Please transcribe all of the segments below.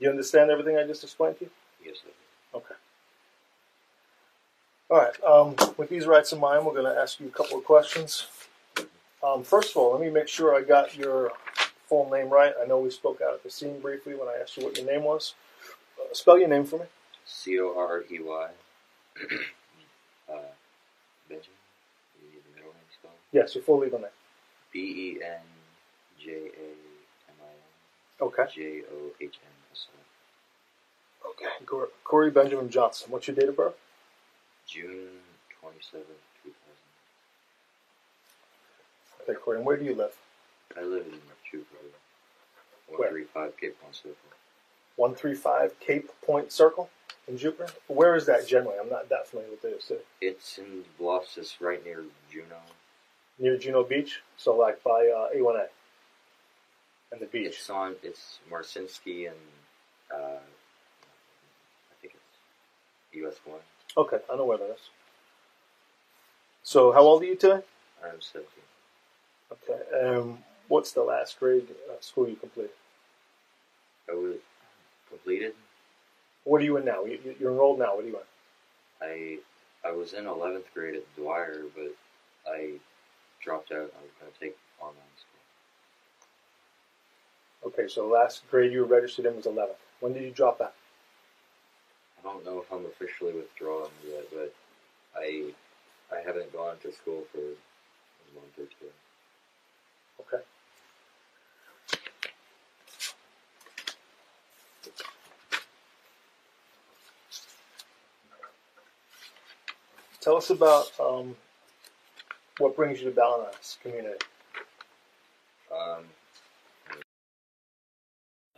You understand everything I just explained to you? Yes, I do. Okay. All right. Um, with these rights in mind, we're going to ask you a couple of questions. Um, first of all, let me make sure I got your full name right. I know we spoke out at the scene briefly when I asked you what your name was. Uh, spell your name for me. C O R E Y. uh, Benjamin. The middle name spelled. Yes, your full legal name. B E N J A M I N. Okay. J O H N S O Okay. Cor- Corey Benjamin Johnson. What's your date of birth? June twenty seventh, two thousand. Okay, Corey. And where do you live? I live in? One three five Cape Point Circle. 135 Cape Point Circle in Jupiter. Where is that generally? I'm not that familiar with the city. It's in the bluffs. It's right near Juno. Near Juno Beach, so like by uh, A1A and the beach. It's on. It's Marcinski and uh, I think it's US one. Okay, I know where that is. So, how old are you today? I'm seventeen. Okay, um, what's the last grade uh, school you completed? I was completed. What are you in now? You, you- you're enrolled now. What are you in? I I was in eleventh grade at Dwyer, but I dropped out. I was going to take online school. Okay, so the last grade you were registered in was 11th. When did you drop out? I don't know if I'm officially withdrawing yet, but I I haven't gone to school for a month or two. Okay. Tell us about um, what brings you to BallenIsles community. Um,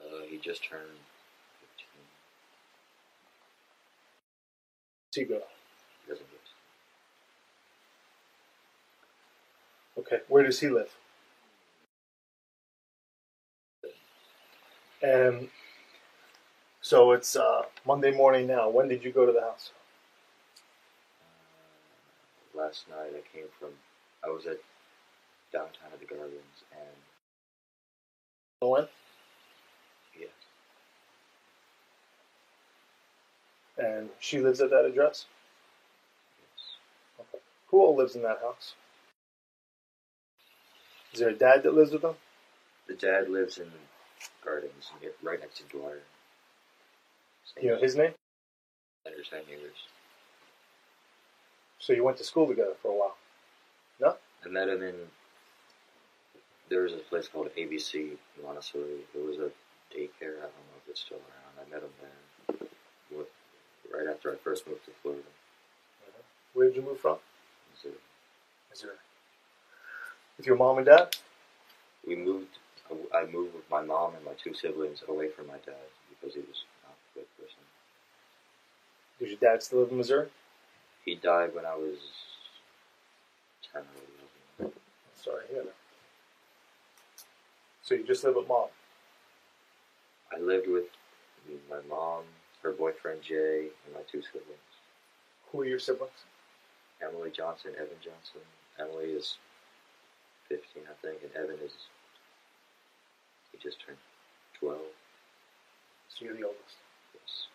uh, he just turned He doesn't get Okay, where does he live? And so it's uh, Monday morning now. When did you go to the house? Uh, last night I came from, I was at downtown at the Gardens, and When? yes, And she lives at that address? yes, Okay. Who all lives in that house? Is there a dad that lives with them? the dad lives in Gardens, right next to Dwyer. You know his name? Under ten years. So you went to school together for a while. No? I met him in. There was a place called ABC Montessori. It was a daycare. I don't know if it's still around. I met him there. Right after I first moved to Florida. Uh-huh. Where did you move from? So Missouri. With your mom and dad? we moved. I moved with my mom and my two siblings away from my dad because he was not a good person. Does your dad still live in Missouri? He died when I was ten or eleven. Sorry, that. So you just live with mom. I lived with my mom, her boyfriend Jay, and my two siblings. Who are your siblings? Emily Johnson, Evan Johnson. Emily is 15, I think, and Evan is, he just turned 12. So you're the oldest. Yes.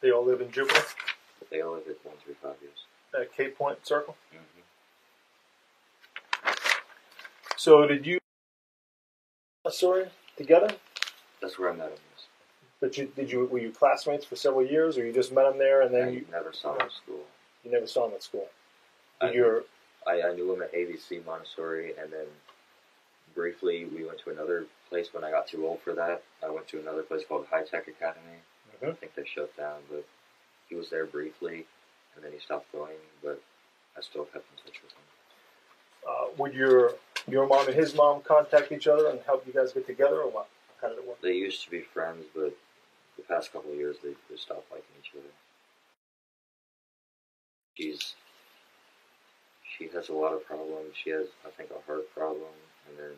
They all live in Jupiter? They all live at 135 years. At Cape Point Circle? Mm-hmm. So did you sorry together? That's where I met him. But you did you were you classmates for several years or you just met him there and then I you, never saw him at school. you never saw him at school? I, your I, I knew him at ABC Montessori, and then briefly we went to another place when I got too old for that. I went to another place called High Tech Academy. I Mhm. think they shut down, but he was there briefly, and then he stopped going. But I still kept in touch with him. uh, would your your mom and his mom contact each other and help you guys get together or what? How did it work? They used to be friends, but the past couple of years they, they stopped liking each other. She's she has a lot of problems. She has, I think, a heart problem, and then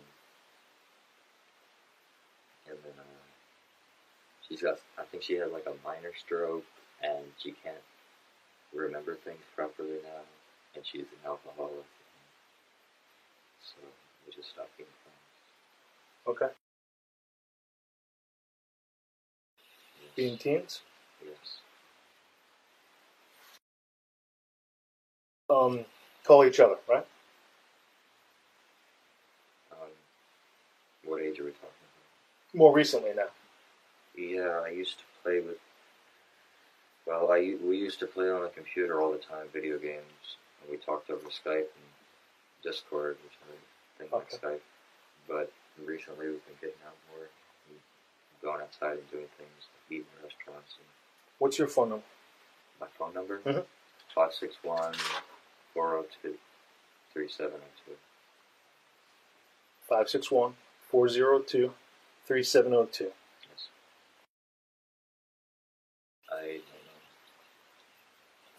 and then uh, she's got. I think she had like a minor stroke, and she can't remember things properly now, and she's an alcoholic. So we just stopped being friends. Okay. Being teens. Yes. Um, call each other, right? Um, what age are we talking More recently now. Yeah, I used to play with. Well, I we used to play on the computer all the time, video games, and we talked over Skype and Discord, which I think like Okay. Skype. But recently, we've been getting out more, going outside and doing things, eating in restaurants. And What's your phone number? my phone number Mhm. five six one four zero two three seven zero two. 561 402 3702. Yes. I don't know.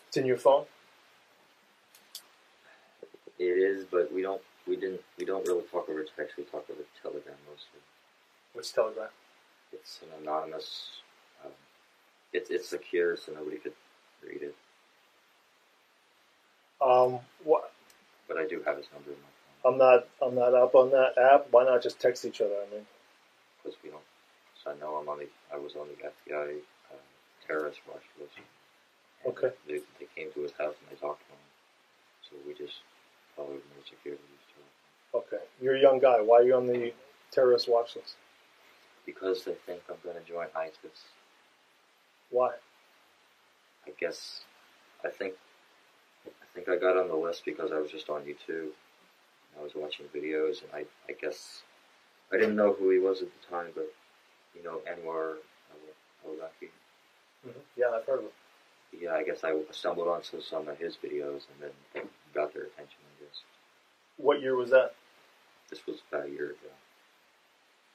It's in your phone? It is, but we don't. We didn't. We don't really talk over text. We talk over Telegram mostly. What's Telegram? It's an anonymous. Um, it's it's secure, so nobody could read it. Um, what? But I do have his number in my phone I'm not. I'm not up on that app. Why not just text each other? I mean, because we don't. So I know I'm on the. I was on the FBI uh, terrorist watch list. Okay. They, they came to his house and they talked to him. So we just followed more security okay. You're a young guy. Why are you on the terrorist watch list? Because they think I'm going to join ISIS. Why? I guess I think I think I got on the list because I was just on YouTube. I was watching videos, and I I guess I didn't know who he was at the time, but you know Anwar Awlaki. hmm Yeah, I've heard of him. Yeah, I guess I stumbled onto some of his videos and then got their attention. I guess What year was that? this was about a year ago.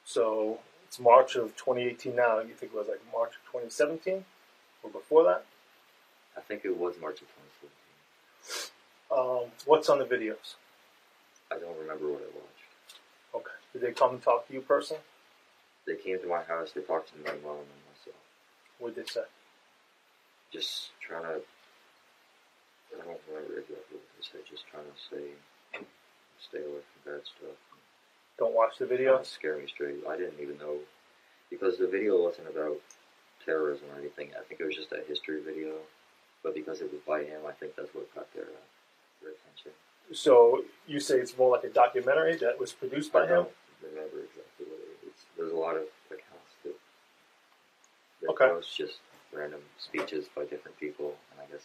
So it's March of 2018 now. You think it was like March of 2017 or before that? I think it was March of 2014. Um, what's on the videos? I don't remember what I watched. Okay. Did they come and talk to you personally? They came to my house. They talked to my mom and myself. What did they say? just trying to. I don't remember exactly what they said. Just trying to say, stay away from bad stuff. Don't watch the video. scare me straight. I didn't even know because the video wasn't about terrorism or anything. I think it was just a history video. But because it was by him, I think that's what got their uh, their attention. So you say it's more like a documentary that was produced by him? I him. don't remember exactly what it is. There's a lot of accounts that that Okay. post just random speeches by different people, and I guess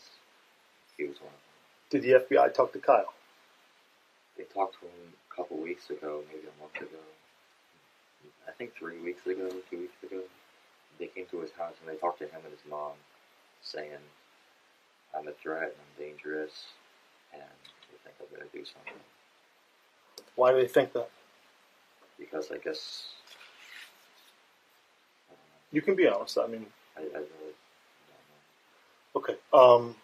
he was one of them. Did the FBI talk to Kyle? They talked to him couple weeks ago, maybe a month ago. I think three weeks ago, two weeks ago. They came to his house and they talked to him and his mom, saying, "I'm a threat and I'm dangerous, and they think I'm going to do something." Why do they think that? Because I guess I. You can be honest. I mean, I, I really don't know. okay. Um,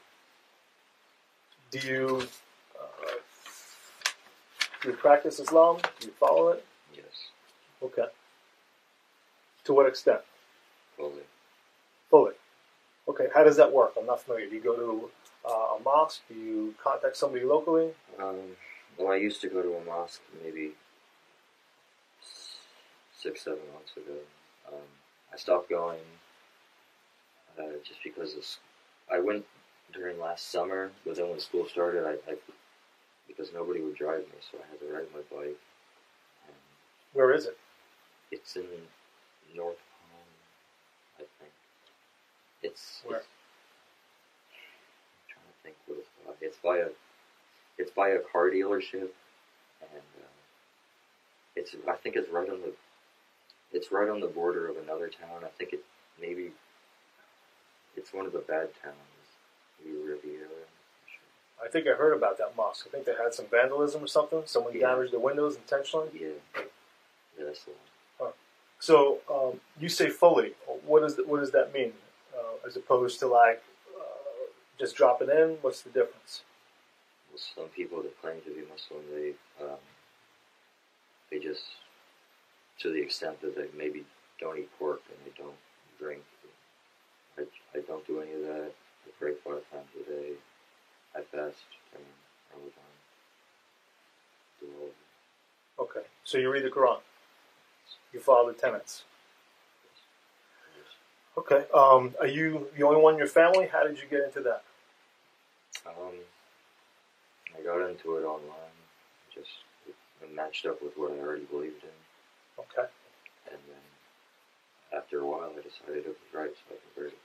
do you uh, you practice Islam? Do you follow it? Yes, Okay. To what extent? fully. Fully. Okay. How does that work? I'm not familiar. Do you go to uh, a mosque? Do you contact somebody locally? Um, well, I used to go to a mosque maybe six, seven months ago. Um, I stopped going uh, just because of, s- I went during last summer, but then when school started, I, I because nobody would drive me, so I had to ride my bike. And Where is it? it's in North Palm, I think. It's Where? It's, I'm trying to think what it's by. It's by a it's by a car dealership, and uh, it's I think it's right on the it's right on the border of another town. I think it maybe it's one of the bad towns, maybe Riviera. I think I heard about that mosque. I think they had some vandalism or something. Someone Yeah. damaged the windows intentionally. Yeah, yeah, that's the one. So um, you say fully. What does what does that mean? Uh, as opposed to like uh, just dropping in. What's the difference? Well, some people that claim to be Muslim, they um, they just to the extent that they maybe don't eat pork and they don't drink. I, I don't do any of that. I pray five times a day. I fast during Ramadan. Do all of it. Okay. So you read the Quran. You follow the tenets. Yes. Okay. Um, are you the only one in your family? How did you get into that? Um, I got into it online, just it, matched up with what I already believed in, Okay. and then after a while, I decided it was right, so I converted.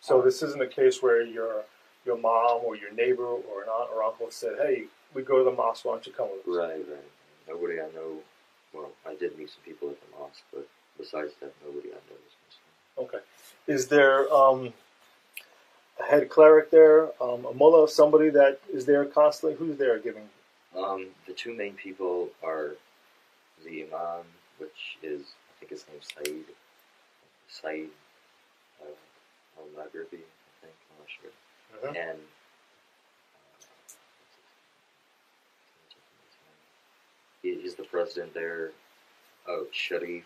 So this isn't a case where your your mom or your neighbor or an aunt or uncle said, "Hey, we go to the mosque. Why don't you come with us?" Right, right. Nobody I know. Well, I did meet some people at the mosque, but besides that, nobody I know is Muslim. Okay. Is there um, a head cleric there, um, a mullah, somebody that is there constantly? Who's there giving? Um, the two main people are the Imam, which is I think his name's Saeed, Saeed uh, Al Maghribi, I think. I'm not sure. Mhm. And uh, he, he's the president there. Oh, Sharif,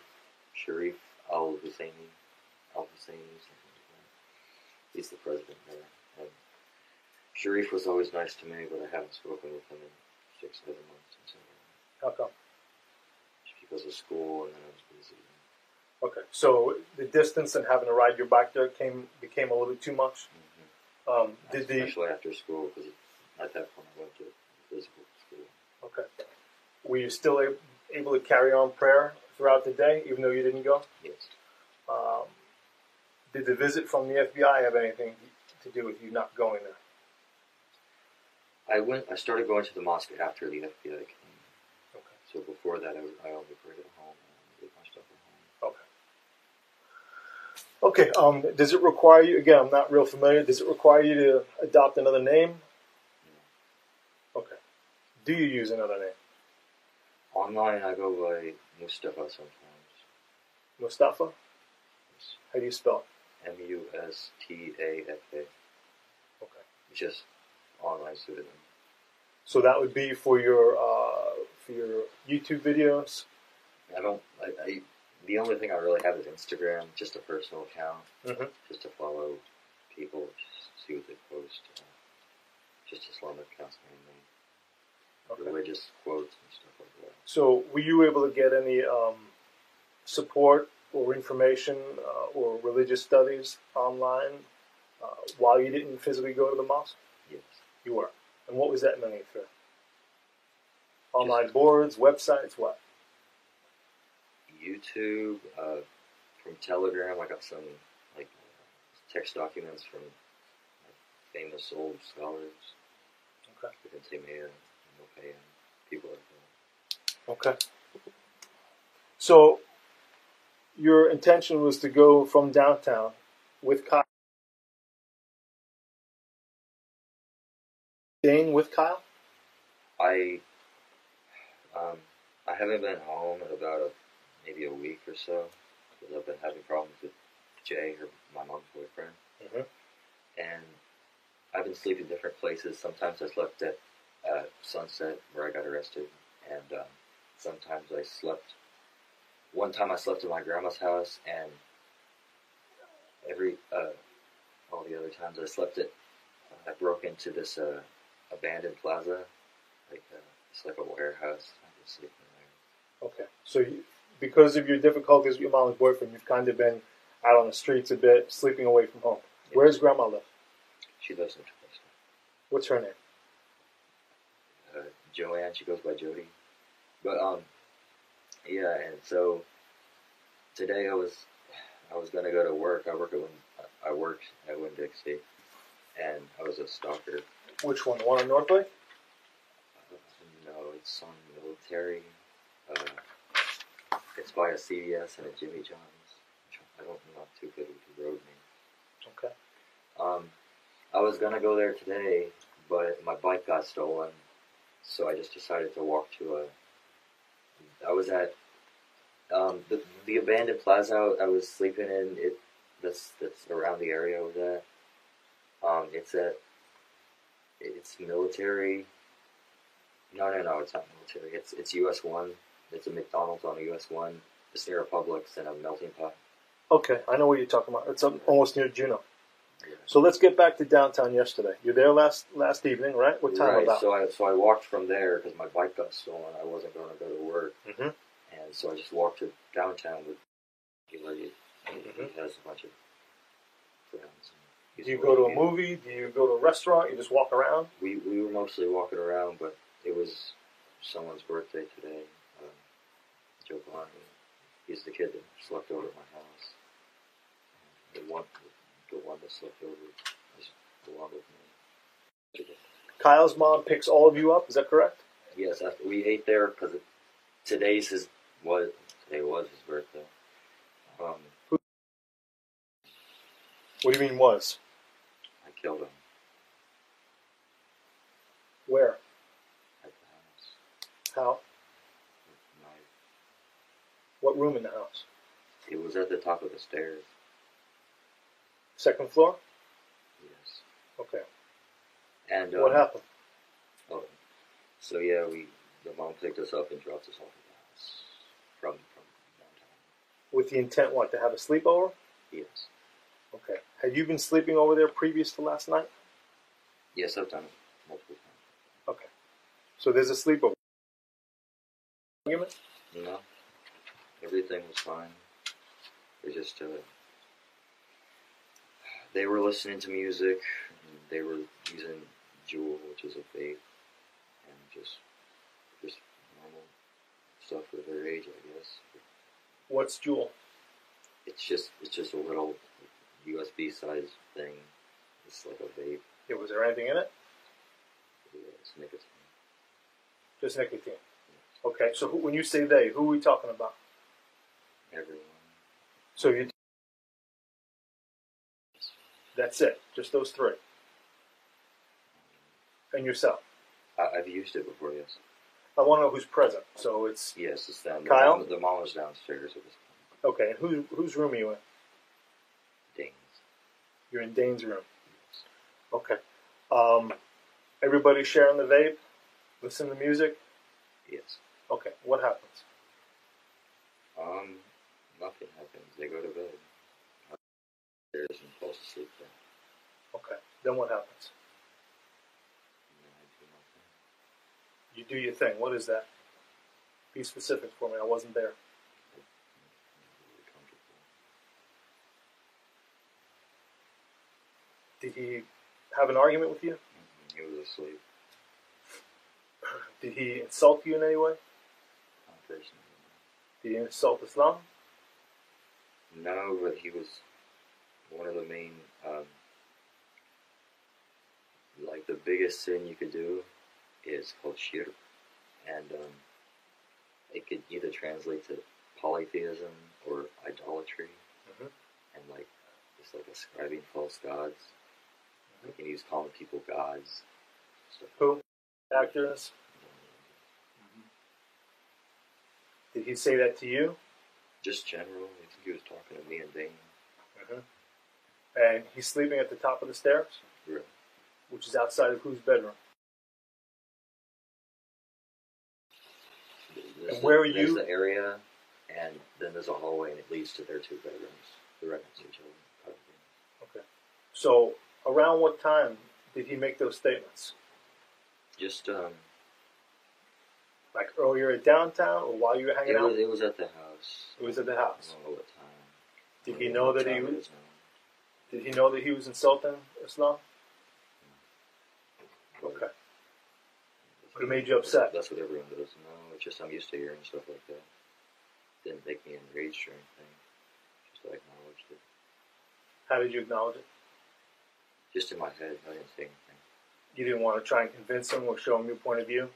Sharif Al Husseini, Al Husseini, something like that. He's the president there. And Sharif was always nice to me, but I haven't spoken with him in six, seven months since I How come? just because of school and then I was busy. Okay. So the distance and having to ride your bike there came became a little bit too much. Mm-hmm. Um, did the Especially after school, because at that point I went to physical school. okay? Were you still a- able to carry on prayer throughout the day, even though you didn't go? Yes. Um, did the visit from the FBI have anything to do with you not going there? I went. I started going to the mosque after the FBI came. Okay. So before that, I, I only prayed at home and did my stuff at home. Okay. Um, does it require you? Again, I'm not real familiar. Does it require you to adopt another name? Okay. Do you use another name? Online, I go by Mustafa sometimes. Mustafa. Yes. How do you spell M U S T A F A. Okay. Just online pseudonym. So that would be for your uh, for your YouTube videos. I don't. I, I. The only thing I really have is Instagram, just a personal account, Mhm. just to follow people, just see what they post. Uh, just Islamic accounts mainly, Okay. religious quotes and stuff like that. So were you able to get any um, support or information uh, or religious studies online uh, while you didn't physically go to the mosque? Yes. You were. And what was that money through? Online boards, websites, what? YouTube, uh, from Telegram, I got some like text documents from like, famous old scholars, Okay. Taymiyyah, Ibn Qayyim, people like that. Okay. So your intention was to go from downtown with Kyle. Staying with Kyle? I um, I haven't been home in about a, maybe a week or so because I've been having problems with Jay, her my mom's boyfriend, Mhm. and I've been sleeping different places. Sometimes I slept at uh, Sunset where I got arrested, and um, sometimes I slept. One time I slept at my grandma's house, and every uh, all the other times I slept at, I broke into this uh, abandoned plaza, like uh, it's like a warehouse. Sleeping there. Okay. So you, because of your difficulties with your mom's boyfriend, you've kind of been out on the streets a bit, sleeping away from home. Yeah. Where's grandma live? She lives in. What's her name? uh, Joanne. She goes by Jody. But um, yeah, and so today I was I was gonna go to work. I work at Win, I worked at Winn Dixie, and I was a stalker. Which one? The one on North Lake? No, it's on military. Uh, it's by a CVS and a Jimmy John's. I don't I'm too good with the road name. Okay. Um, I was gonna go there today, but my bike got stolen, so I just decided to walk to a. I was at um, the the abandoned plaza I was sleeping in. It that's that's around the area was at. Um, it's at. It's military. No, no, no. It's not military. It's it's US one. It's a McDonald's on a US one. It's near a Publix and a melting pot. Okay, I know what you're talking about. It's up almost near Juno. Yeah. So let's get back to downtown yesterday. You're there last last evening, right? What time right. about? So I so I walked from there because my bike got stolen. I wasn't going to go to work, mm-hmm. and so I just walked to downtown with Gilly. He, Mhm. he has a bunch of friends. Do you go to a movie? Do you go to a restaurant? You just walk around? We we were mostly walking around, but it was someone's birthday today. Jovanni, he's the kid that slept over at my house. The one, the one that slept over is along with me. Kyle's mom picks all of you up. Is that correct? Yes, we ate there because today's his was today was his birthday. Um, What do you mean was? I killed him Where? at the house. How? With a knife. What room in the house? It was at the top of the stairs. Second floor? Yes. Okay. And What um, happened? Oh, so yeah, we the mom picked us up and dropped us off at the house from from downtown. With the intent what? To have a sleepover? Yes, Okay. Had you been sleeping over there previous to last night? yes, I've done it multiple times. Okay. So there's a sleepover. Argument? No, everything was fine. They just uh, they were listening to music. And they were using Juul, which is a vape, and just just normal stuff for their age, I guess. What's Juul? It's just it's just a little USB sized thing. It's like a vape. Yeah, was there anything in it? It's nicotine. Just nicotine. Okay. So who, when you say they, who are we talking about? Everyone. So you. That's it. Just those three. And yourself. I, I've used it before. Yes. I want to know who's present. So it's Yes, it's them. Kyle? The mom, the mom was downstairs. It was okay. And who, whose room are you in? Danes. You're in Dane's room. Okay. Um, everybody sharing the vape, listen to music. Yes. Okay. What happens? Um, nothing happens. They go to bed. Upstairs and fall asleep there. Okay. Then what happens? Then do. You do your thing. What is that? Be specific for me. I wasn't there. I'm really comfortable. Did he have an argument with you? He was asleep. Did he insult you in any way? Did he insult Islam? No, but he was one of the main, um, like the biggest sin you could do is called shirk, and um, it could either translate to polytheism or idolatry, Mhm. and like it's like ascribing false gods. Like, and he was calling people gods. Stuff Who? Actors? Did he say that to you? Just general. I he was talking to me and Dane. And he's sleeping at the top of the stairs, Really. which is outside of whose bedroom? There's And where are the, there's you- the area, and then there's a hallway, and it leads to their two bedrooms. They're to each other. Okay. So around what time did he make those statements? Just um, Like earlier at downtown, or while you were hanging it out? was it was at the house. It was at the I house. don't know what. Did he know that he was? Did he know that he was insulting Islam? Okay. What made you upset? That's what everyone does. No, it's just I'm used to hearing stuff like that. Didn't make me enraged or anything. Just I acknowledged it. How did you acknowledge it? Just in my head, I didn't say anything. You didn't want to try and convince him or show him your point of view.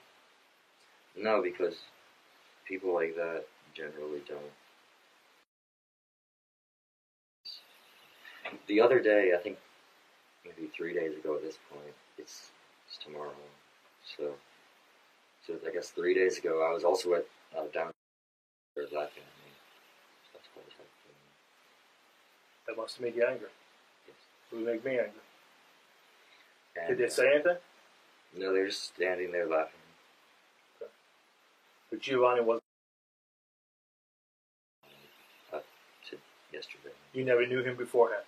No, because people like that generally don't. The other day, I think maybe three days ago at this point, it's, it's tomorrow. So, so I guess three days ago, I was also at uh, down there laughing at me. That's what was happening. That must have made you angry. Yes. It would make me angry. And, Did they say anything? No, they're just standing there laughing. But Jovanni was. Uh, to yesterday. You never knew him beforehand.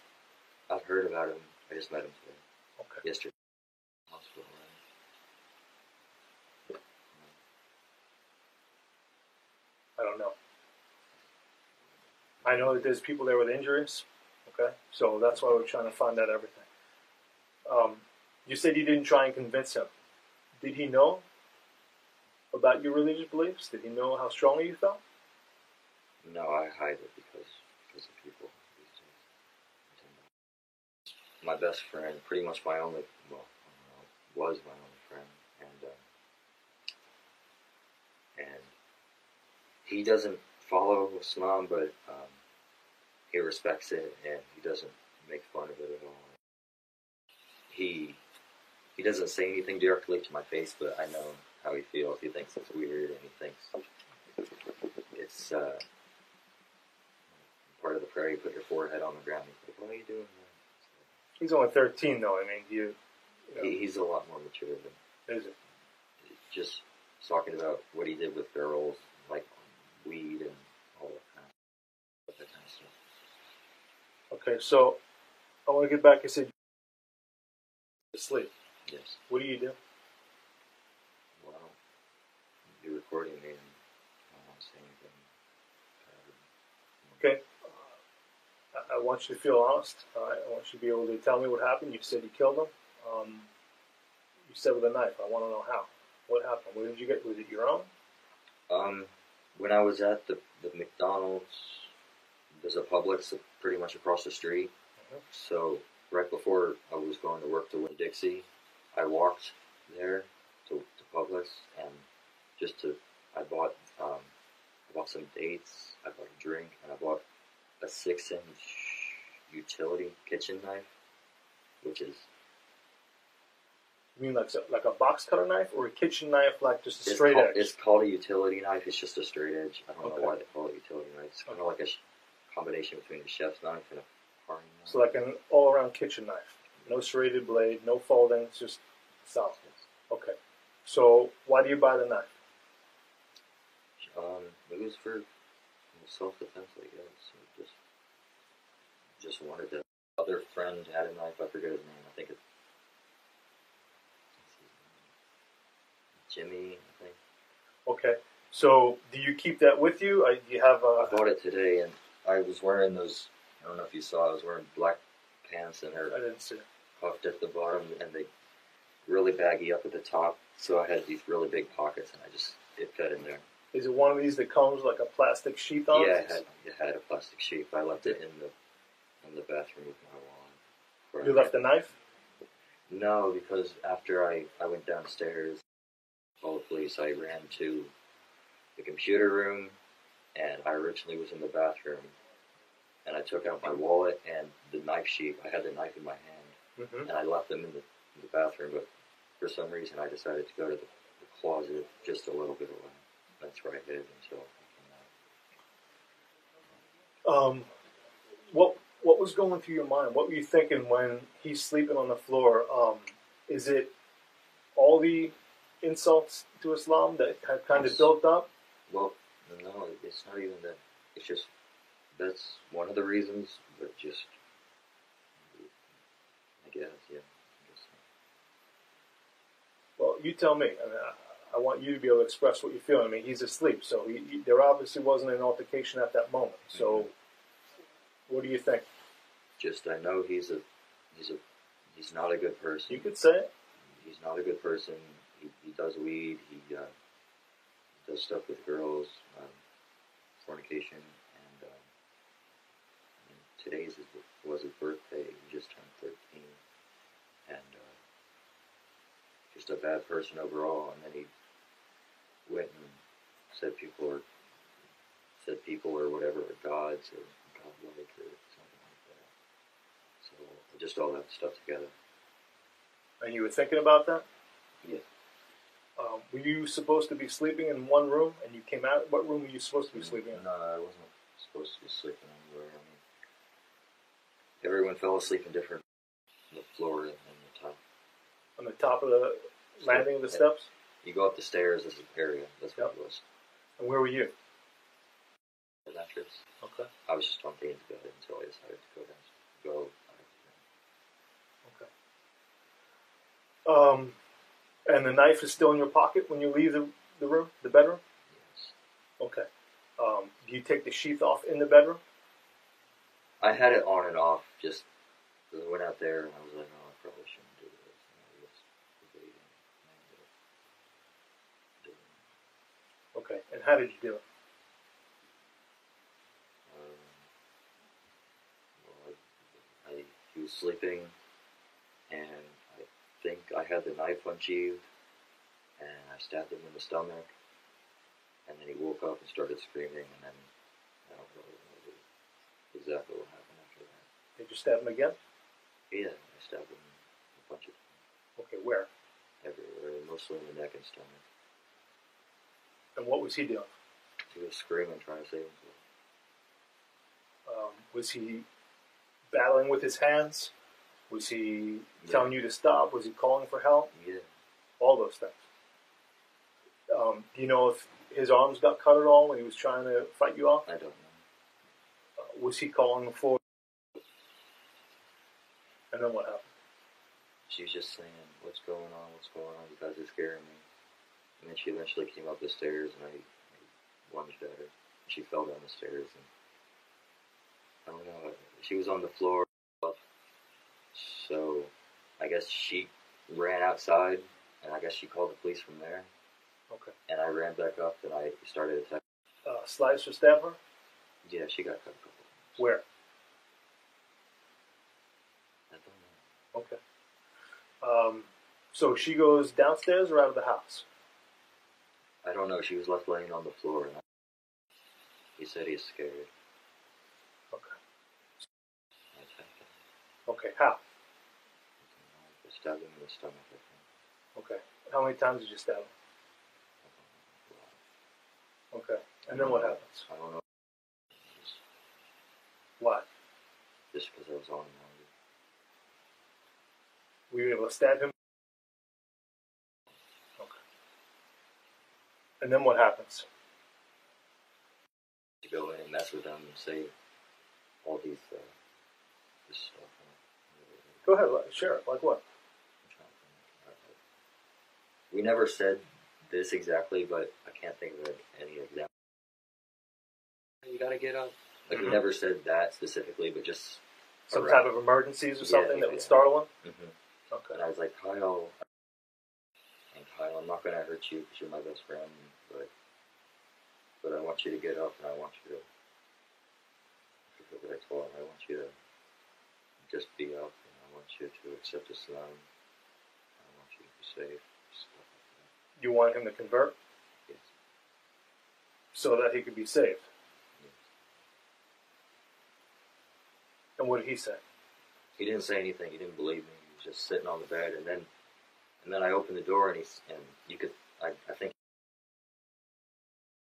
I've heard about him. I just met him today. Okay. Yesterday. Hospital. I don't know. I know that there's people there with injuries. Okay, so that's why we're trying to find out everything. Um, you said you didn't try and convince him. Did he know about your religious beliefs? Did he know how strongly you felt? No, I hide it because because of people these days. My best friend, pretty much my only, well, know, was my only friend, and um, and he doesn't follow Islam, but um, he respects it and he doesn't make fun of it at all. He he doesn't say anything directly to my face, but I know how he feels. He thinks it's weird, and he thinks it's uh, part of the prayer. You put your forehead on the ground. He's like, "Why are you doing that?" He's only 13, though. I mean, you. you know, He, he's a lot more mature than is it? just talking about what he did with girls, like weed and all that kind of, that kind of stuff. Okay, so I want to get back. I said sleep. Yes. What do you do? Well, you're recording me, and I don't want to say anything. Okay. I, I want you to feel honest. Right. I want you to be able to tell me what happened. You said you killed him. Um, you said with a knife. I want to know how. What happened? Where did you get? Was it your own? Um, when I was at the, the McDonald's, there's a Publix pretty much across the street. Mhm. So right before I was going to work to Winn Dixie, I walked there to, to Publix and just to I bought um, I bought some dates, I bought a drink, and I bought a six inch utility kitchen knife, which is You mean like so- like a box cutter knife or a kitchen knife, like just a straight called, edge? It's called a utility knife. It's just a straight edge. I don't Okay. know why they call it utility knife. It's kind of like a sh- combination between a chef's knife and a paring knife. So like an all-around kitchen knife. No serrated blade, no folding. It's just solid. Okay. So why do you buy the knife? Um, it was for self defense, I guess. Just wanted to. Other friend had a knife. I forget his name. I think it's Jimmy. I think Okay. So do you keep that with you? I, you have I a? bought it today, and I was wearing those. I don't know if you saw. I was wearing black pants, and they're I didn't see. it. puffed at the bottom, and they really baggy up at the top. So I had these really big pockets, and I just it fit in there. Is it one of these that comes with like a plastic sheath on? Yeah, it? had, it had a plastic sheet. I left it in the in the bathroom with my wallet. You left the knife. No, because after I, I went downstairs, called the police, I ran to the computer room, and I originally was in the bathroom, and I took out my wallet and the knife sheet. I had the knife in my hand, Mm-hmm. and I left them in the, in the bathroom, but for some reason I decided to go to the, the closet just a little bit away. That's where I hid it until I came out. Um, what what was going through your mind? What were you thinking when he's sleeping on the floor? Um, is it all the insults to Islam that have kind of built up? Well, no, it's not even that. It's just that's one of the reasons, but just I guess, yeah. I guess so. Well, you tell me. I, mean, I, I want you to be able to express what you're feeling. I mean, he's asleep, so he, he- there obviously wasn't an altercation at that moment. So, what do you think? Just I know he's a he's a he's not a good person. You could say it. He's not a good person. He, he does weed. He uh, does stuff with girls, um, fornication, and um, and today's his, was his birthday. He just turned thirteen, and uh, just a bad person overall. And then he went and said people are said people or whatever are gods or godlike or something like that. So just all that stuff together. And you were thinking about that? Yeah. Um, were you supposed to be sleeping in one room and you came out? What room were you supposed to be sleeping in? No, I wasn't supposed to be sleeping anywhere. I mean, everyone fell asleep in different the floor and, and the top. On the top of the landing of the steps? You go up the stairs. This is the area. That's what it was. And where were you? The mattress. Okay. I was just on Dean's bed until I decided to go down. Go. Um, and the knife is still in your pocket when you leave the, the room, the bedroom? Yes. Okay. Um, do you take the sheath off in the bedroom? I had it on and off just 'cause I went out there and I was like, oh, I probably shouldn't do this. And I was debating. and I ended up doing it. Okay. And how did you do it? Um, well, I, I, he was sleeping, and think I had the knife unsheathed, and I stabbed him in the stomach, and then he woke up and started screaming, and then I don't really know exactly what happened after that. Did you stab him again? Yeah, I stabbed him a bunch of times, Okay. Where? everywhere, mostly in the neck and stomach. And what was he doing? He was screaming, trying to save himself. Um, was he battling with his hands? Was he telling you to stop? Was he calling for help? Yeah, All those things. Um, do you know if his arms got cut at all when he was trying to fight you off? I don't know. Uh, was he calling for? And then what happened? She was just saying, "What's going on? What's going on? You guys are scaring me." And then she eventually came up the stairs, and I, I lunged at her. She fell down the stairs, and I don't know. She was on the floor, so I guess she ran outside, and I guess she called the police from there. Okay. And I ran back up, and I started attacking. Uh, slice or stab her? Yeah, she got cut a couple. times. Where? I don't know. Okay. Um, so she goes downstairs or out of the house? I don't know. She was left laying on the floor, and I, he said he's scared. Okay. I attacked him. Okay. How? I stabbed him in the stomach, I think. Okay. How many times did you stab him? Okay. And then what happens? I don't know. Just, What? just because I was on him. Were you able to stab him? Okay. And then what happens? To go in and mess with them and say all these, uh, this stuff. Go ahead. Share it. Like what? I'm trying to think. Uh, We never said this exactly, but I can't think of any example. You gotta get up. Like, we never said that specifically, but just. Some around- type of emergencies or Yeah, something that yeah, would yeah. startle him? Mhm. Okay. And I was like, Kyle, and Kyle, I'm not gonna hurt you because you're my best friend, but but I want you to get up and I want you to. I forget what I told him. I want you to just be up and I want you to accept Islam. I want you to be safe. You want him to convert. Yes. so that he could be saved. yes. And what did he say? He didn't say anything. He didn't believe me. He was just sitting on the bed, and then and then I opened the door and he's and you could I, I think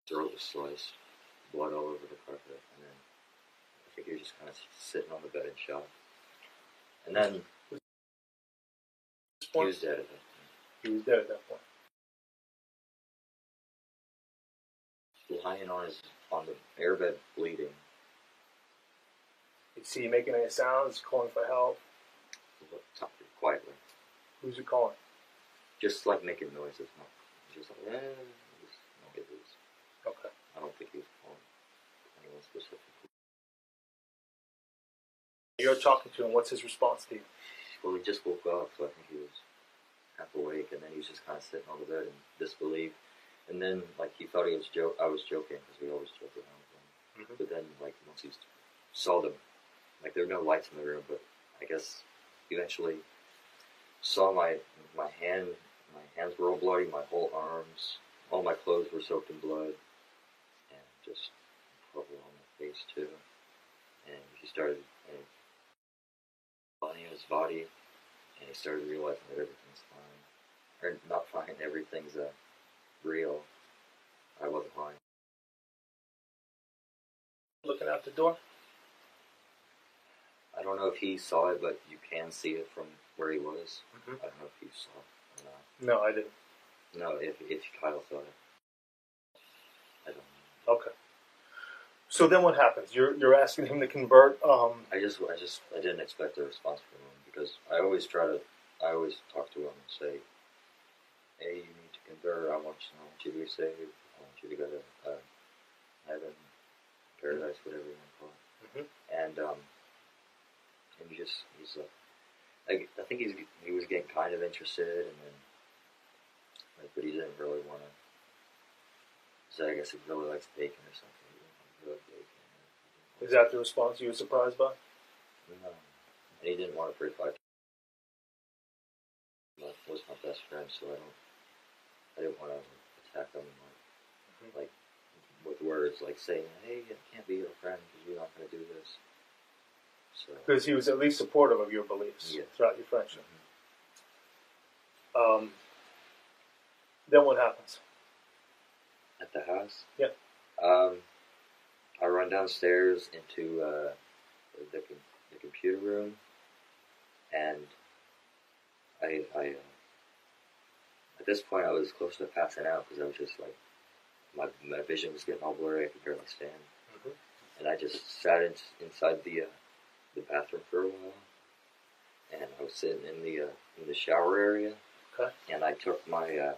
throat was sliced, blood all over the carpet, and then I think he was just kind of sitting on the bed in shock. And then he was dead at that point. he was dead at that point. Lying on his on the airbed bleeding. You see, he making any sounds, calling for help. Up quietly, Who's he calling? just like making noises. Not just like eh, just noises. Okay. I don't think he was calling anyone specifically. You're talking to him. What's his response to you? Well, he just woke up, so I think he was half awake, and then he was just kind of sitting on the bed in disbelief. And then, like, he thought he was joke. I was joking because we always joke around with him. Mhm. But then, like, once he saw them, like, there were no lights in the room, but I guess eventually saw my my hand. My hands were all bloody. My whole arms, all my clothes were soaked in blood, and just probably on my face too. And he started. And finding his body, and he started realizing that everything's fine, or not fine. Everything's uh, real. I wasn't lying. Looking out the door. I don't know if he saw it, but you can see it from where he was. Mhm. I don't know if you saw it or not. No, I didn't. No, if if Kyle saw it, I don't know. Okay. So then what happens? You're you're asking him to convert. Um, I just I just I didn't expect a response from him because I always try to I always talk to him and say, hey, you I want you, I want you to be saved. I want you to go to uh, heaven, paradise, whatever you want to call it. Mhm. And um, and he just he's like, I, I think he's he was getting kind of interested, and then like, but he didn't really want to. So I guess he really likes bacon or something. He didn't want to give up bacon. Is that the response you were surprised by? No. And he didn't want to fight. But was my best friend, so I don't. I didn't want to attack him like, like with words, like saying, "Hey, I can't be your friend because you're not going to do this." So Because he was at least supportive of your beliefs Yes. throughout your friendship. Um, then what happens? at the house, Yep. Um, I run downstairs into uh, the the computer room, and I I. Uh, at this point, I was close to passing out because I was just like, my my vision was getting all blurry. I could barely stand, Mhm. and I just sat in, inside the uh, the bathroom for a while, and I was sitting in the uh, in the shower area, Okay. and I took my uh,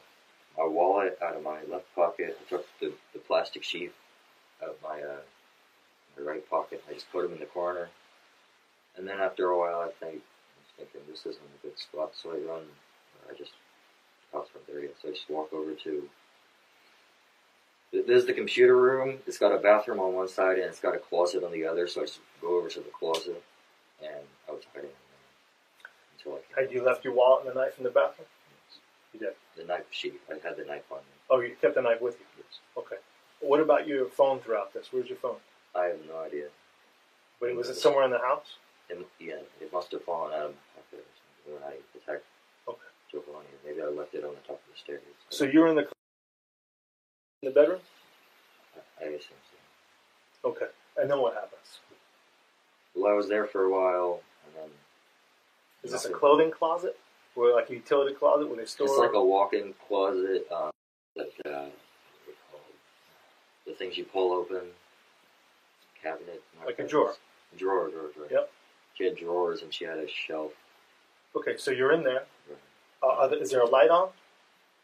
my wallet out of my left pocket. I took the, the plastic sheath out of my uh, my right pocket. I just put them in the corner, and then after a while, I think I was thinking this isn't a good spot, so I run. I just house from there so I just walk over to. Th- There's the computer room. It's got a bathroom on one side and it's got a closet on the other. So I just go over to the closet, and I was hiding in there until I. Had you left your wallet and the knife in the bathroom? Yes. You did. The knife sheet. I had the knife on me. Oh, you kept the knife with you. Yes. Okay. What about your phone throughout this? Where's your phone? I have no idea. Wait, was it somewhere in the house? It, yeah, it must have fallen out of my pocket or something when I attacked Okay. Jovanni. Maybe I left it on the top of the stairs. So you're in the in the bedroom? I, assume so. Okay. And then what happens? Well, I was there for a while, and then Is this a Nothing. clothing closet? Or like a utility closet where they store? It's like a walk-in closet, um, like uh, what do you call the things you pull open, cabinet, Like a cabinets. drawer. Drawer, drawer, drawer. Yep. She had drawers, and she had a shelf. Okay, so you're in there. Right. Uh, are there, is there a light on?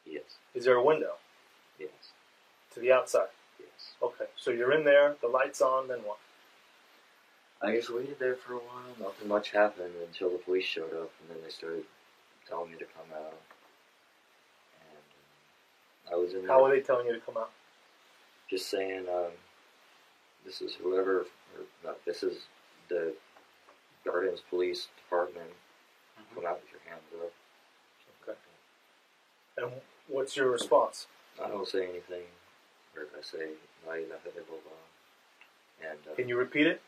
Yes, Is there a window yes, to the outside? yes. Okay, so you're in there. The light's on. Then what? I just waited there for a while. Nothing much happened until the police showed up, and then they started telling me to come out. And um, I was in How there are they telling you to come out? just saying, um, "This is whoever, or not, this is the Gardens Police Department. Come out with your hands up." Okay. And what's your response? I don't say anything, or I say, "La ilaha illallah," and uh, Can you repeat it?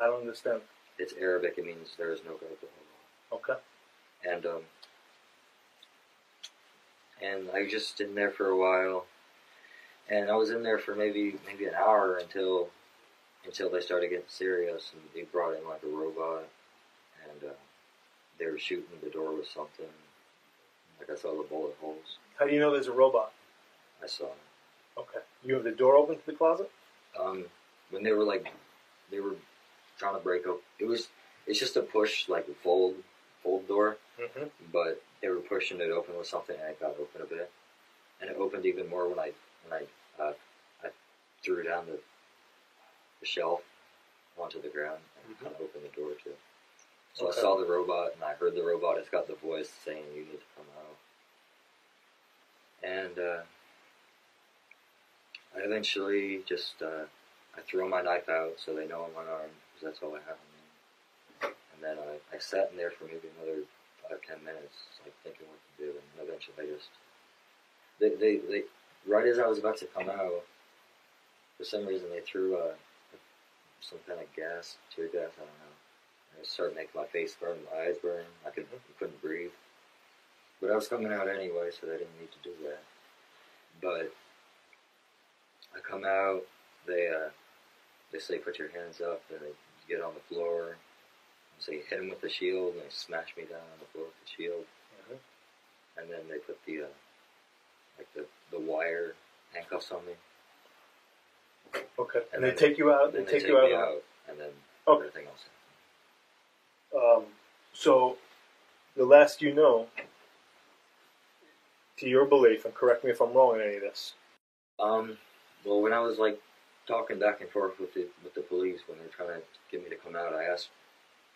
I don't understand. it's Arabic. It means there is no God but Allah. Okay. and um, and I just stood in there for a while, and I was in there for maybe maybe an hour until until they started getting serious, and they brought in like a robot, and uh, they were shooting the door with something. Like I saw the bullet holes. How do you know there's a robot? I saw it. Okay. You have the door open to the closet? Um, when they were like, they were trying to break up. It was. It's just a push like a fold fold door. Mm-hmm. but they were pushing it open with something, and it got open a bit, and it opened even more when I when I uh, I threw down the the shelf onto the ground and Mhm. kind of opened the door too. So Okay. I saw the robot, and I heard the robot. It's got the voice saying, "You need to come out," and uh, I eventually just uh, I throw my knife out so they know I'm unarmed because that's all I have on me. And then I, I sat in there for maybe another five ten minutes, like thinking what to do, and eventually I just they they, they right as I was about to come out, for some reason they threw uh, some kind of gas, tear gas, I don't know. And it started making my face burn, my eyes burn. I could I couldn't breathe. But I was coming out anyway, so they didn't need to do that. But I come out, they uh, they say put your hands up, and they get on the floor. So you hit him with the shield, and they smash me down on the floor with the shield, Mhm. and then they put the uh, like the, the wire handcuffs on me. Okay. And, And they take you out. They take you out. out, and then Okay. everything else. Um, so, the last you know, to your belief, and correct me if I'm wrong in any of this, Um, well, when I was like talking back and forth with the with the police when they were trying to get me to come out, I asked,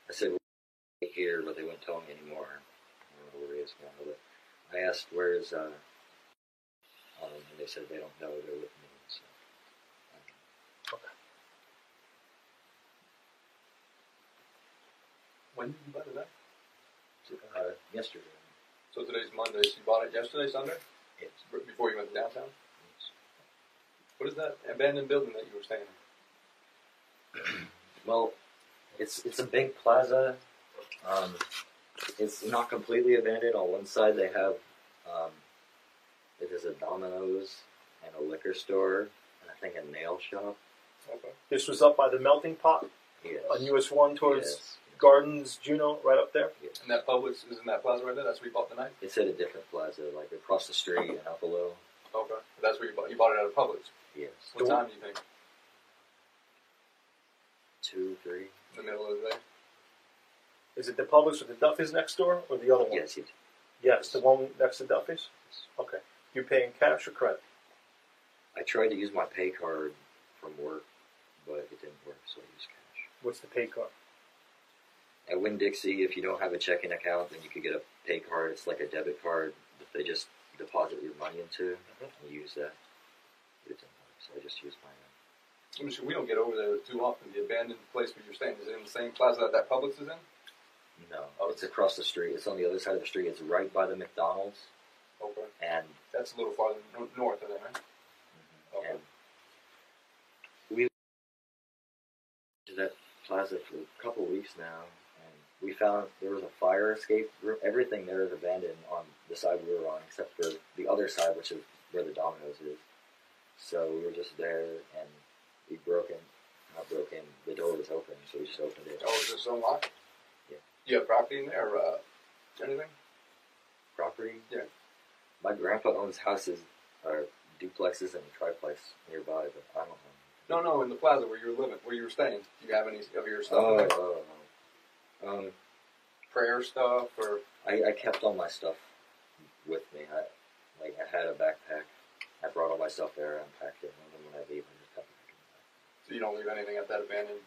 I said, well, here, but they wouldn't tell me anymore. I don't know where he is now. But I asked, "Where is?" Uh, um, and they said they don't know. They're with me. So, um, When did you buy that? uh, yesterday. So today's Monday. So you bought it yesterday, Sunday, Yes. Before you went downtown. What is that abandoned building that you were staying in? Well, it's it's a big plaza. Um, it's not completely abandoned. On one side, they have um, it is a Domino's and a liquor store, and I think a nail shop. Okay. This was up by the melting pot Yes. on US One towards Yes. Gardens, Juno, right up there. yes. And that Publix is in that plaza right there. That's where you bought the knife. It's at a different plaza, like across the street and up below. Okay. That's where you bought. You bought it at a Publix. Yes. What Cool. time do you think? Two, three. In the middle of the day. Is it the Publix with the Duffy's next door, or the other one? Yes, yes. Yes, the one next to Duffy's. Okay. You paying cash or credit? I tried to use my pay card from work, but it didn't work, so I used cash. What's the pay card? At Winn Dixie, if you don't have a checking account, then you could get a pay card. It's like a debit card that they just deposit your money into Mhm. and use that. But it didn't work, so I just used my own. I'm sure we don't get over there too often. The abandoned place where you're staying is it in the same plaza that that Publix is in? No, Oh. it's across the street. It's on the other side of the street. It's right by the McDonald's, Okay. and That's a little farther north of there, right? Mm-hmm. Okay. and we to that plaza for a couple of weeks now, and we found there was a fire escape. room. Everything there is abandoned on the side we were on, except for the other side, which is where the Domino's is. So we were just there, and we broke in. Not broke in. The door was open, so we just opened it. Oh, is this unlocked? Yeah. You have property in there or uh, anything? Property. Yeah. My grandpa owns houses, or duplexes and triplex nearby, but I don't know. No, no, in the plaza where you were living, where you were staying. Do you have any of your stuff Oh, oh, oh. Um, Prayer stuff or I, I kept all my stuff with me. I like I had a backpack. I brought all my stuff there. I unpacked it, and then when I leave, I just got back in so you don't leave anything at that abandoned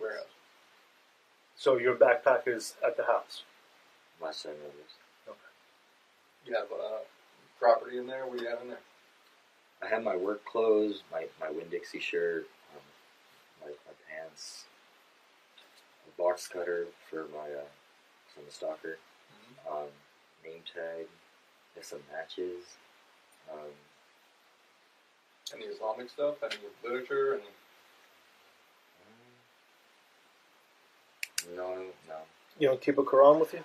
warehouse? So your backpack is at the house. my son knows. Okay. You have uh, property in there? What do you have in there? I had my work clothes, my my Winn Dixie shirt, um, my my pants, a box cutter for my uh, from the stalker, um, name tag, and some matches. Um, Any Islamic stuff? Any literature? Any no, no. You don't keep a Quran with you?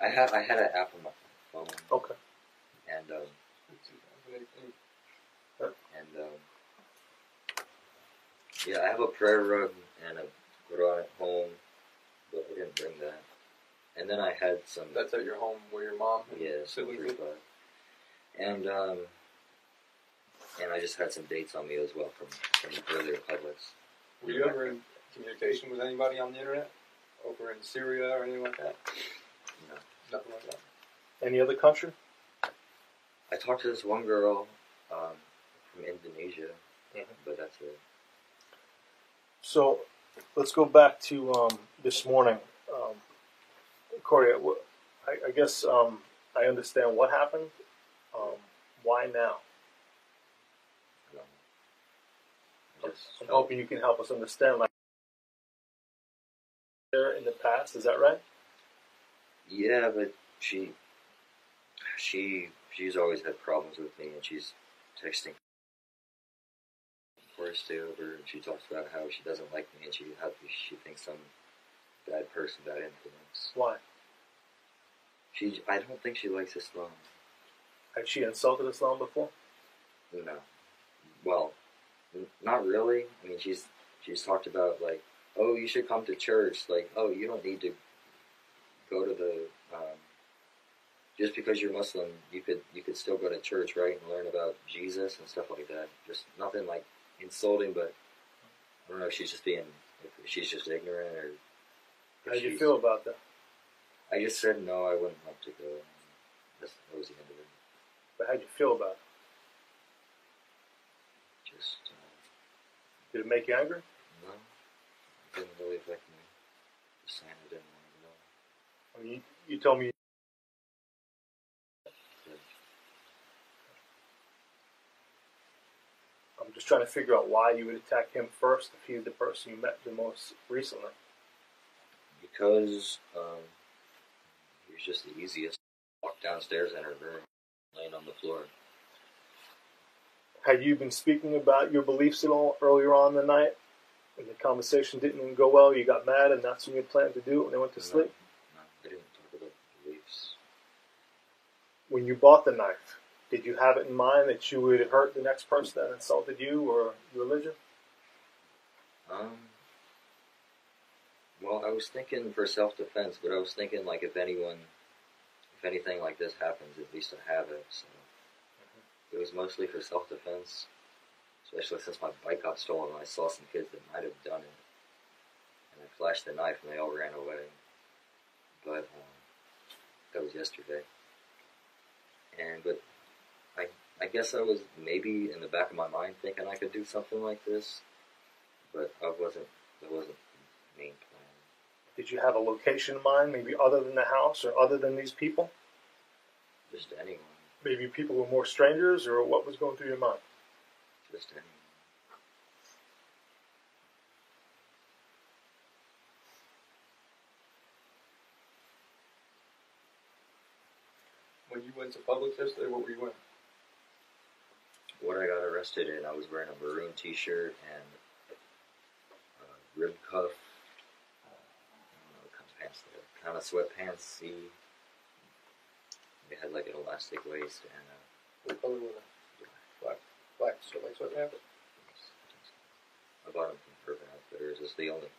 I have. I had an app on my phone, Okay. and um, and um, yeah, I have a prayer rug and a Quran at home, but I didn't bring that. And then I had some That's at your home where your mom and yeah, some siblings fruit live? and um, and I just had some dates on me as well from from earlier Publix. Were you ever in communication with anybody on the internet? Over in Syria or anything like that? No. Nothing like that. Any other country? I talked to this one girl um, from Indonesia, Mhm. but that's it. So let's go back to um, this morning. Um, Corey, I, I guess um, I understand what happened. Um, why now? I don't know. I just I'm hoping you can help us understand. Like there in the past, is that right? Yeah, but she, she, she's always had problems with me, and she's texting before I stay over, and she talks about how she doesn't like me, and she how she thinks I'm a bad person, bad influence. Why? She, I don't think she likes Islam. Had she insulted Islam before? No, well, not really. I mean, she's she's talked about like, oh, you should come to church. Like, oh, you don't need to go to the. Um, just because you're Muslim, you could you could still go to church, right, and learn about Jesus and stuff like that. Just nothing like insulting, but I don't know if she's just being, if she's just ignorant or. How do you feel about that? I just said no. I wouldn't like to go. That's, that was the end of it. But how do you feel about it? Just Did it make you angry? no, it didn't really affect me. Just saying I didn't want to go. I mean, you, you told me. I'm just trying to figure out why you would attack him first if he's the person you met the most recently. Because um, he was just the easiest. Walk downstairs in her room, laying on the floor. Had you been speaking about your beliefs at all earlier on the night? And the conversation didn't go well, you got mad, and that's when you planned to do it when they went to No. sleep? No, they didn't talk about beliefs. When you bought the knife, did you have it in mind that you would hurt the next person that insulted you or your religion? Um. Well, I was thinking for self-defense, but I was thinking like if anyone, if anything like this happens, at least I have it. So it was mostly for self-defense, especially since my bike got stolen. And I saw some kids that might have done it, and I flashed the knife, and they all ran away. But um, that was yesterday, and but I I guess I was maybe in the back of my mind thinking I could do something like this, but I wasn't. That wasn't the main plan. Did you have a location in mind, maybe other than the house or other than these people? Just anyone. Maybe people were more strangers, or what was going through your mind? Just anyone. When you went to Publix yesterday, what were you wearing? What I got arrested in, I was wearing a maroon T-shirt and a rib cuff. Uh, I don't know what kind of pants they were. Kind of sweatpants. See, they had like an elastic waist and. Uh, What color were they? Black. Black. So like sweatpants. I bought them from Urban Outfitters. It's the only.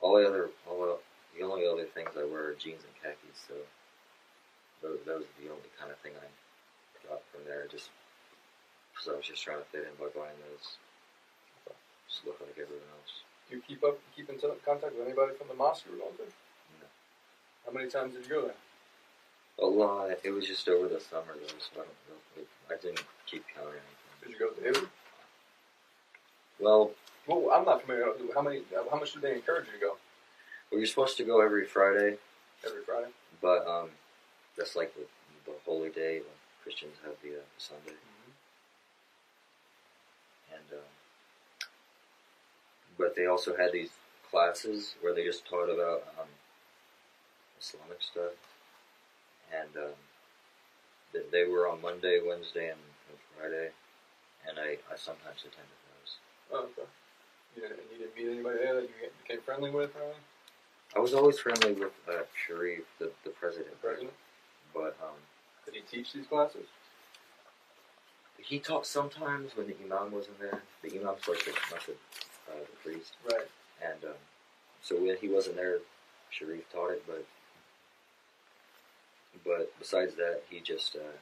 All the other, all the, the only other things I wear are jeans and khakis. So those, those are the only kind of thing I got from there. Just because I was just trying to fit in by buying those. Just look like everyone else. Do you keep up, keep in contact with anybody from the mosque you were going to? No. How many times did you go there? A lot. It was just over the summer though, so I don't know. I didn't keep count or anything. Did you go to Italy? Well, Well, I'm not familiar. How many? How much did they encourage you to go Well, you're supposed to go every Friday, every Friday? but um, that's like the, the holy day when Christians have the uh, Sunday. and um, but they also had these classes where they just taught about um, Islamic stuff, and um, th- they were on Monday, Wednesday, and, and Friday, and I, I sometimes attended those. Oh, okay. You didn't, you didn't meet anybody there that you became friendly with, or? I was always friendly with uh, Sharif, the, the president, The president? but um, Did he teach these classes? he taught sometimes when the imam wasn't there. The imam's like the, not the, uh, the priest. Right. And um, so when he wasn't there, Sharif taught it, but but besides that, he just uh,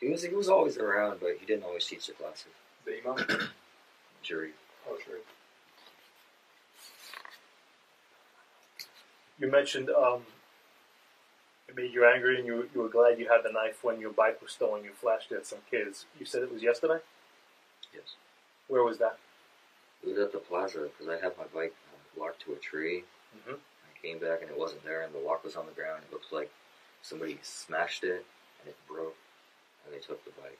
he was he was always around, but he didn't always teach the classes. The imam? Sharif. oh, sure. You mentioned um, it made you angry, and you you were glad you had the knife when your bike was stolen. You flashed it at some kids. You said it was yesterday. Yes, Where was that? it was at the plaza because I had my bike uh, locked to a tree. Mm-hmm. Came back and it wasn't there, and the lock was on the ground. It looked like somebody smashed it and it broke, and they took the bike.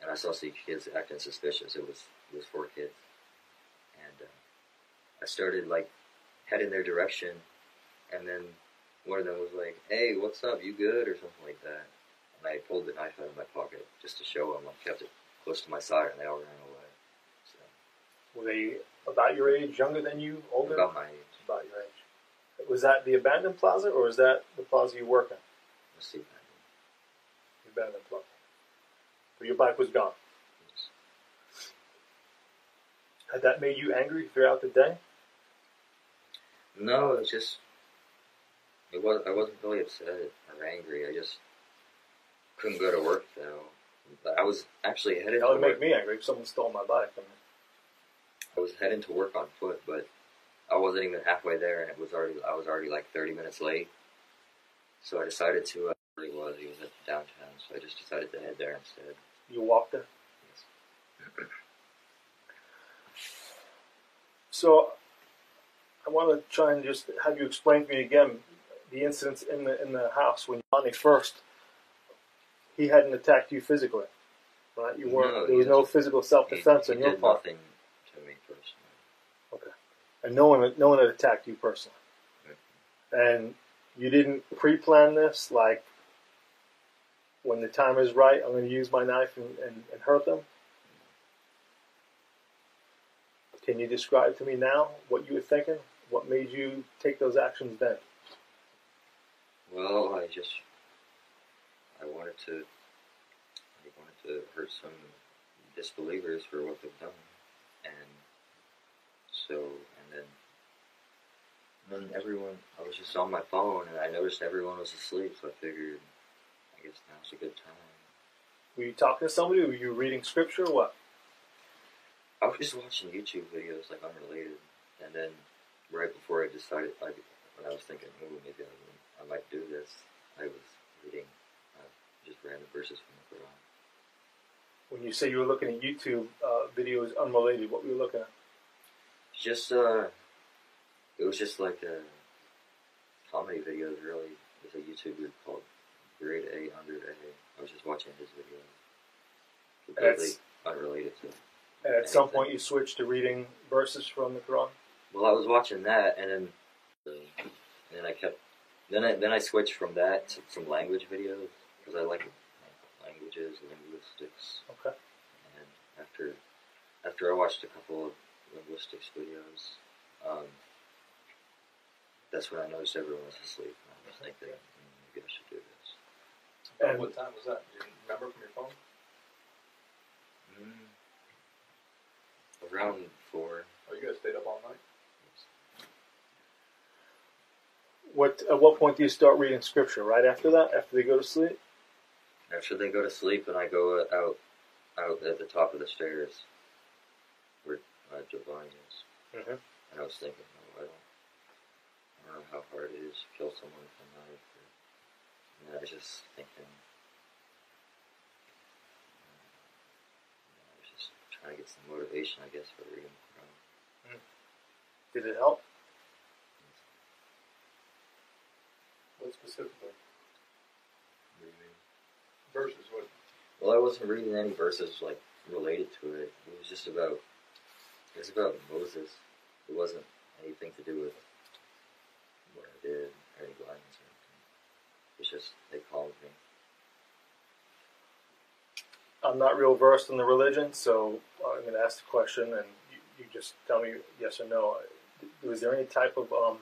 And I saw some kids acting suspicious. It was it was four kids, and uh, I started like heading their direction, and then one of them was like, "Hey, what's up? You good?" or something like that. And I pulled the knife out of my pocket just to show them. I kept it close to my side, and they all ran away. So Were they about your age, younger than you, older? about my age. About your age. Was that the abandoned plaza, or is that the plaza you work in? Let's see. The abandoned plaza. But your bike was gone. Had that made you angry throughout the day? No, it's just it was. I wasn't really upset or angry. I just couldn't go to work though. But I was actually headed That would work. make me angry if someone stole my bike. I mean, I was heading to work on foot, but I wasn't even halfway there, and it was already. I was already like thirty minutes late. So I decided to. Uh, where he was. He was at downtown, so I just decided to head there instead. you walked there. Yes. So, I want to try and just have you explain to me again the incidents in the in the house when Johnny first. He hadn't attacked you physically, right? You weren't. No, there was no physical self-defense on your part, nothing to me personally. And no one no one had attacked you personally. And you didn't pre-plan this, like when the time is right, I'm going to use my knife and, and, and hurt them. Can you describe to me now what you were thinking? What made you take those actions then? Well, I just I wanted to I wanted to hurt some disbelievers for what they've done, and so and then and then everyone I was just on my phone and I noticed everyone was asleep, so I figured I guess now's a good time. Were you talking to somebody? Were you reading scripture? Or what? I was just watching YouTube videos like unrelated, and then right before I decided, like when I was thinking, oh, maybe I, I might do this, I was reading uh, just random verses from the Quran. When you say you were looking at YouTube uh, videos unrelated, what were you looking at? Just uh, it was just like a comedy videos. Really, there's a YouTuber called Grade A Under A. I was just watching his video, completely That's- unrelated to. And at some point, you switched to reading verses from the Quran. Well, I was watching that, and then and then I kept then I then I switched from that to some language videos because I like languages, linguistics, Okay. and after after I watched a couple of linguistics videos, um, that's when I noticed everyone was asleep, and I was thinking "Hmm, maybe I should do this. And- what time was that? Do you remember from your phone? Mm. Around four. Oh, you guys stayed up all night. What at what point do you start reading scripture? Right after that, after they go to sleep. After they go to sleep, and I go out out at the top of the stairs uh, Jovanni is. Mm-hmm. And I was thinking, oh, I don't, I don't know how hard it is to kill someone with a knife. Or, and I was just thinking, uh, I was just trying to get some motivation, I guess, for reading the Quran. Did it help? What specifically? You mean? Verses. What? Well, I wasn't reading any verses like related to it. It was just about it was about Moses. It wasn't anything to do with what I did or any violence or anything. It's just they called me. I'm not real versed in the religion, so I'm going to ask the question, and you, you just tell me yes or no. Was there any type of um,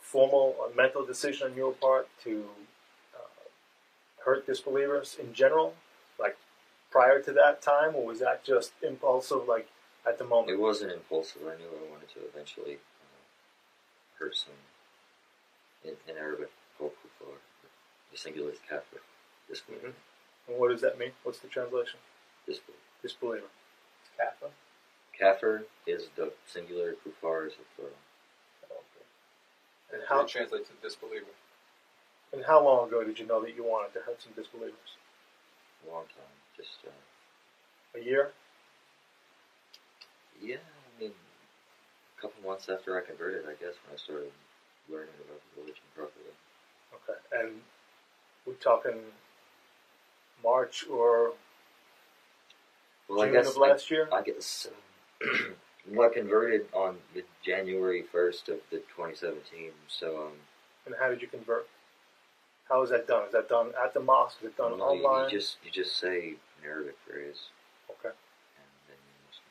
formal or mental decision on your part to uh, hurt disbelievers in general, like prior to that time, or was that just impulsive, like at the moment? It wasn't impulsive. I knew I wanted to eventually uh, hurt some in, in Arabic called kufar. The singular is kafir. Disbeliever. Mhm. And what does that mean? What's the translation? Disbeliever. Disbeliever. It's Kafir is the singular. Kufar is the plural. Okay. And how it translates to disbeliever? And how long ago did you know that you wanted to hurt some disbelievers? A long time. Just uh, A year? Yeah, I mean, a couple months after I converted, I guess, when I started learning about the religion properly. Okay. And we're talking March or Well, June I guess of last year? I, guess um, well, I converted on the January first of the 2017. So um, And how did you convert? How is that done? Is that done at the mosque? Is it done no, online? you just you just say an Arabic phrase, okay. and then you just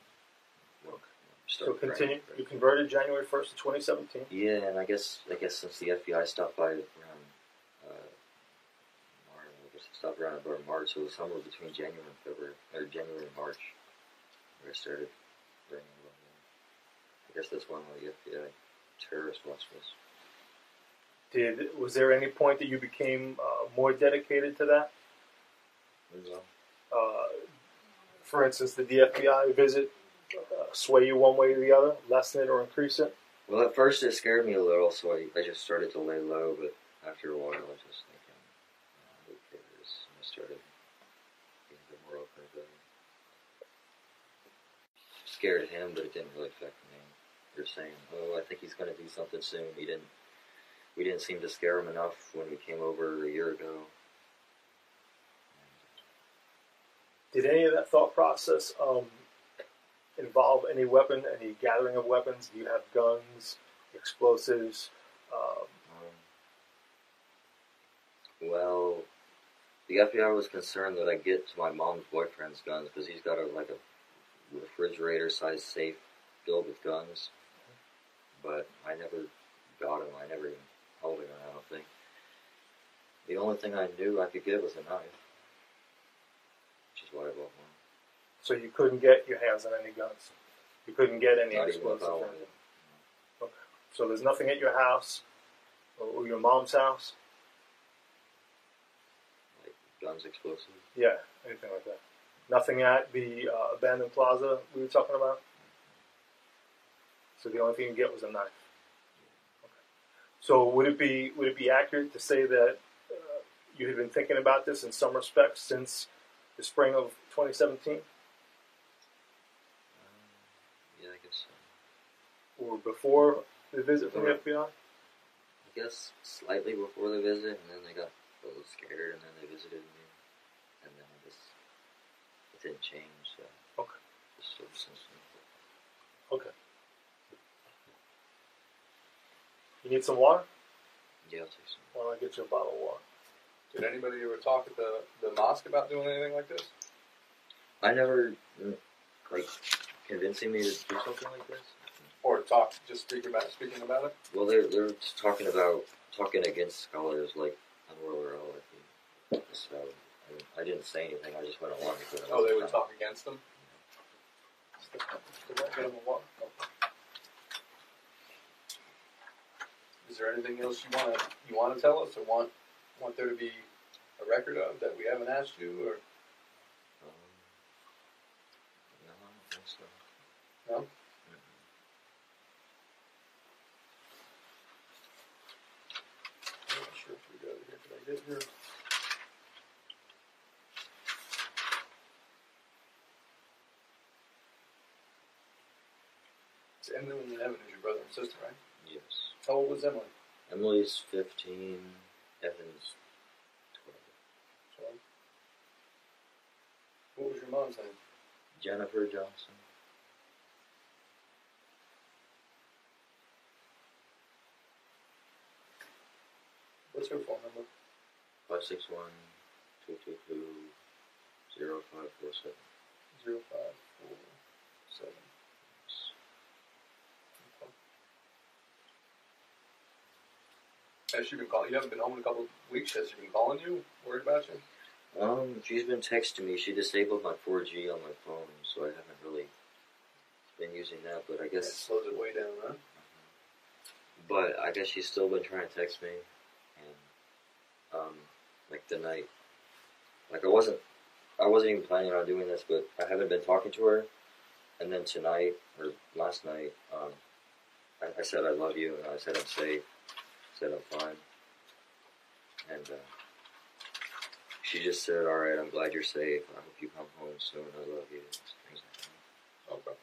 well, Okay. you So continue. praying. You converted January 1st of 2017. Yeah, and I guess I guess since the FBI stopped by around uh, March, I guess it stopped around about March, so it was somewhere between January and February, or January and March, where I started about that. I guess that's when the FBI terrorist watch was. Did was there any point that you became uh, more dedicated to that? Uh, for instance, did the FBI visit uh, sway you one way or the other, lessen it or increase it? well, at first it scared me a little, so I, I just started to lay low, but after a while I was just thinking, uh, who cares? And I started being a bit more open about it. Scared him, but it didn't really affect me. they're saying, "Oh, I think he's going to do something soon." He didn't. We didn't seem to scare him enough when we came over a year ago. Did any of that thought process um, involve any weapon, any gathering of weapons? You have guns, explosives? Um, Um, well, the FBI was concerned that I get to my mom's boyfriend's guns because he's got a like a refrigerator-sized safe filled with guns. But I never got him. I never even held him. I don't think. The only thing I knew I could get was a knife, which is why I bought. So you couldn't get your hands on any guns. You couldn't get any Not explosives. without or one. anything. So there's nothing at your house or, or your mom's house. Like guns, explosives. Yeah, anything like that. Nothing at the uh, abandoned plaza we were talking about. So the only thing you get was a knife. Okay. So would it be would it be accurate to say that uh, you had been thinking about this in some respects since the spring of 2017, Um, yeah, I guess so. Or before the visit from the FBI? I guess slightly before the visit, and then they got a little scared, and then they visited me, and then I just it didn't change. So Okay. just sort of since then. Okay. You need some water? Yeah, I'll take some. Why don't I get you a bottle of water? Did anybody ever talk at the, the mosque about doing anything like this? I never like convincing me to do something like this. Or talk, just speak about speaking about it? Well, they're they're talking about talking against scholars like Anwar Earl. I think. So I, I didn't say anything. I just went along with it. Oh, they would talk against them? Did that get them a water? Is there anything else you want to you want to tell us, or want want there to be a record of that we haven't asked you, or How old is Emily? Emily's 15. Evan's 12. 12? What was your mom's name? Jennifer Johnson. What's her phone number? 561 222 0547. 0547. Has she been calling? You haven't been home in a couple of weeks. Has she been calling you? Worried about you? Um, she's been texting me. She disabled my 4G on my phone, so I haven't really been using that. But I It guess, slows it way down, huh? but I guess she's still been trying to text me, and um, like the night, like I wasn't, I wasn't even planning on doing this, but I haven't been talking to her, and then tonight or last night, um, I, I said I love you, and I said I'm safe, said I'm fine, and uh, she just said, "All right, I'm glad you're safe. I hope you come home soon. I love you." Things like that. Okay.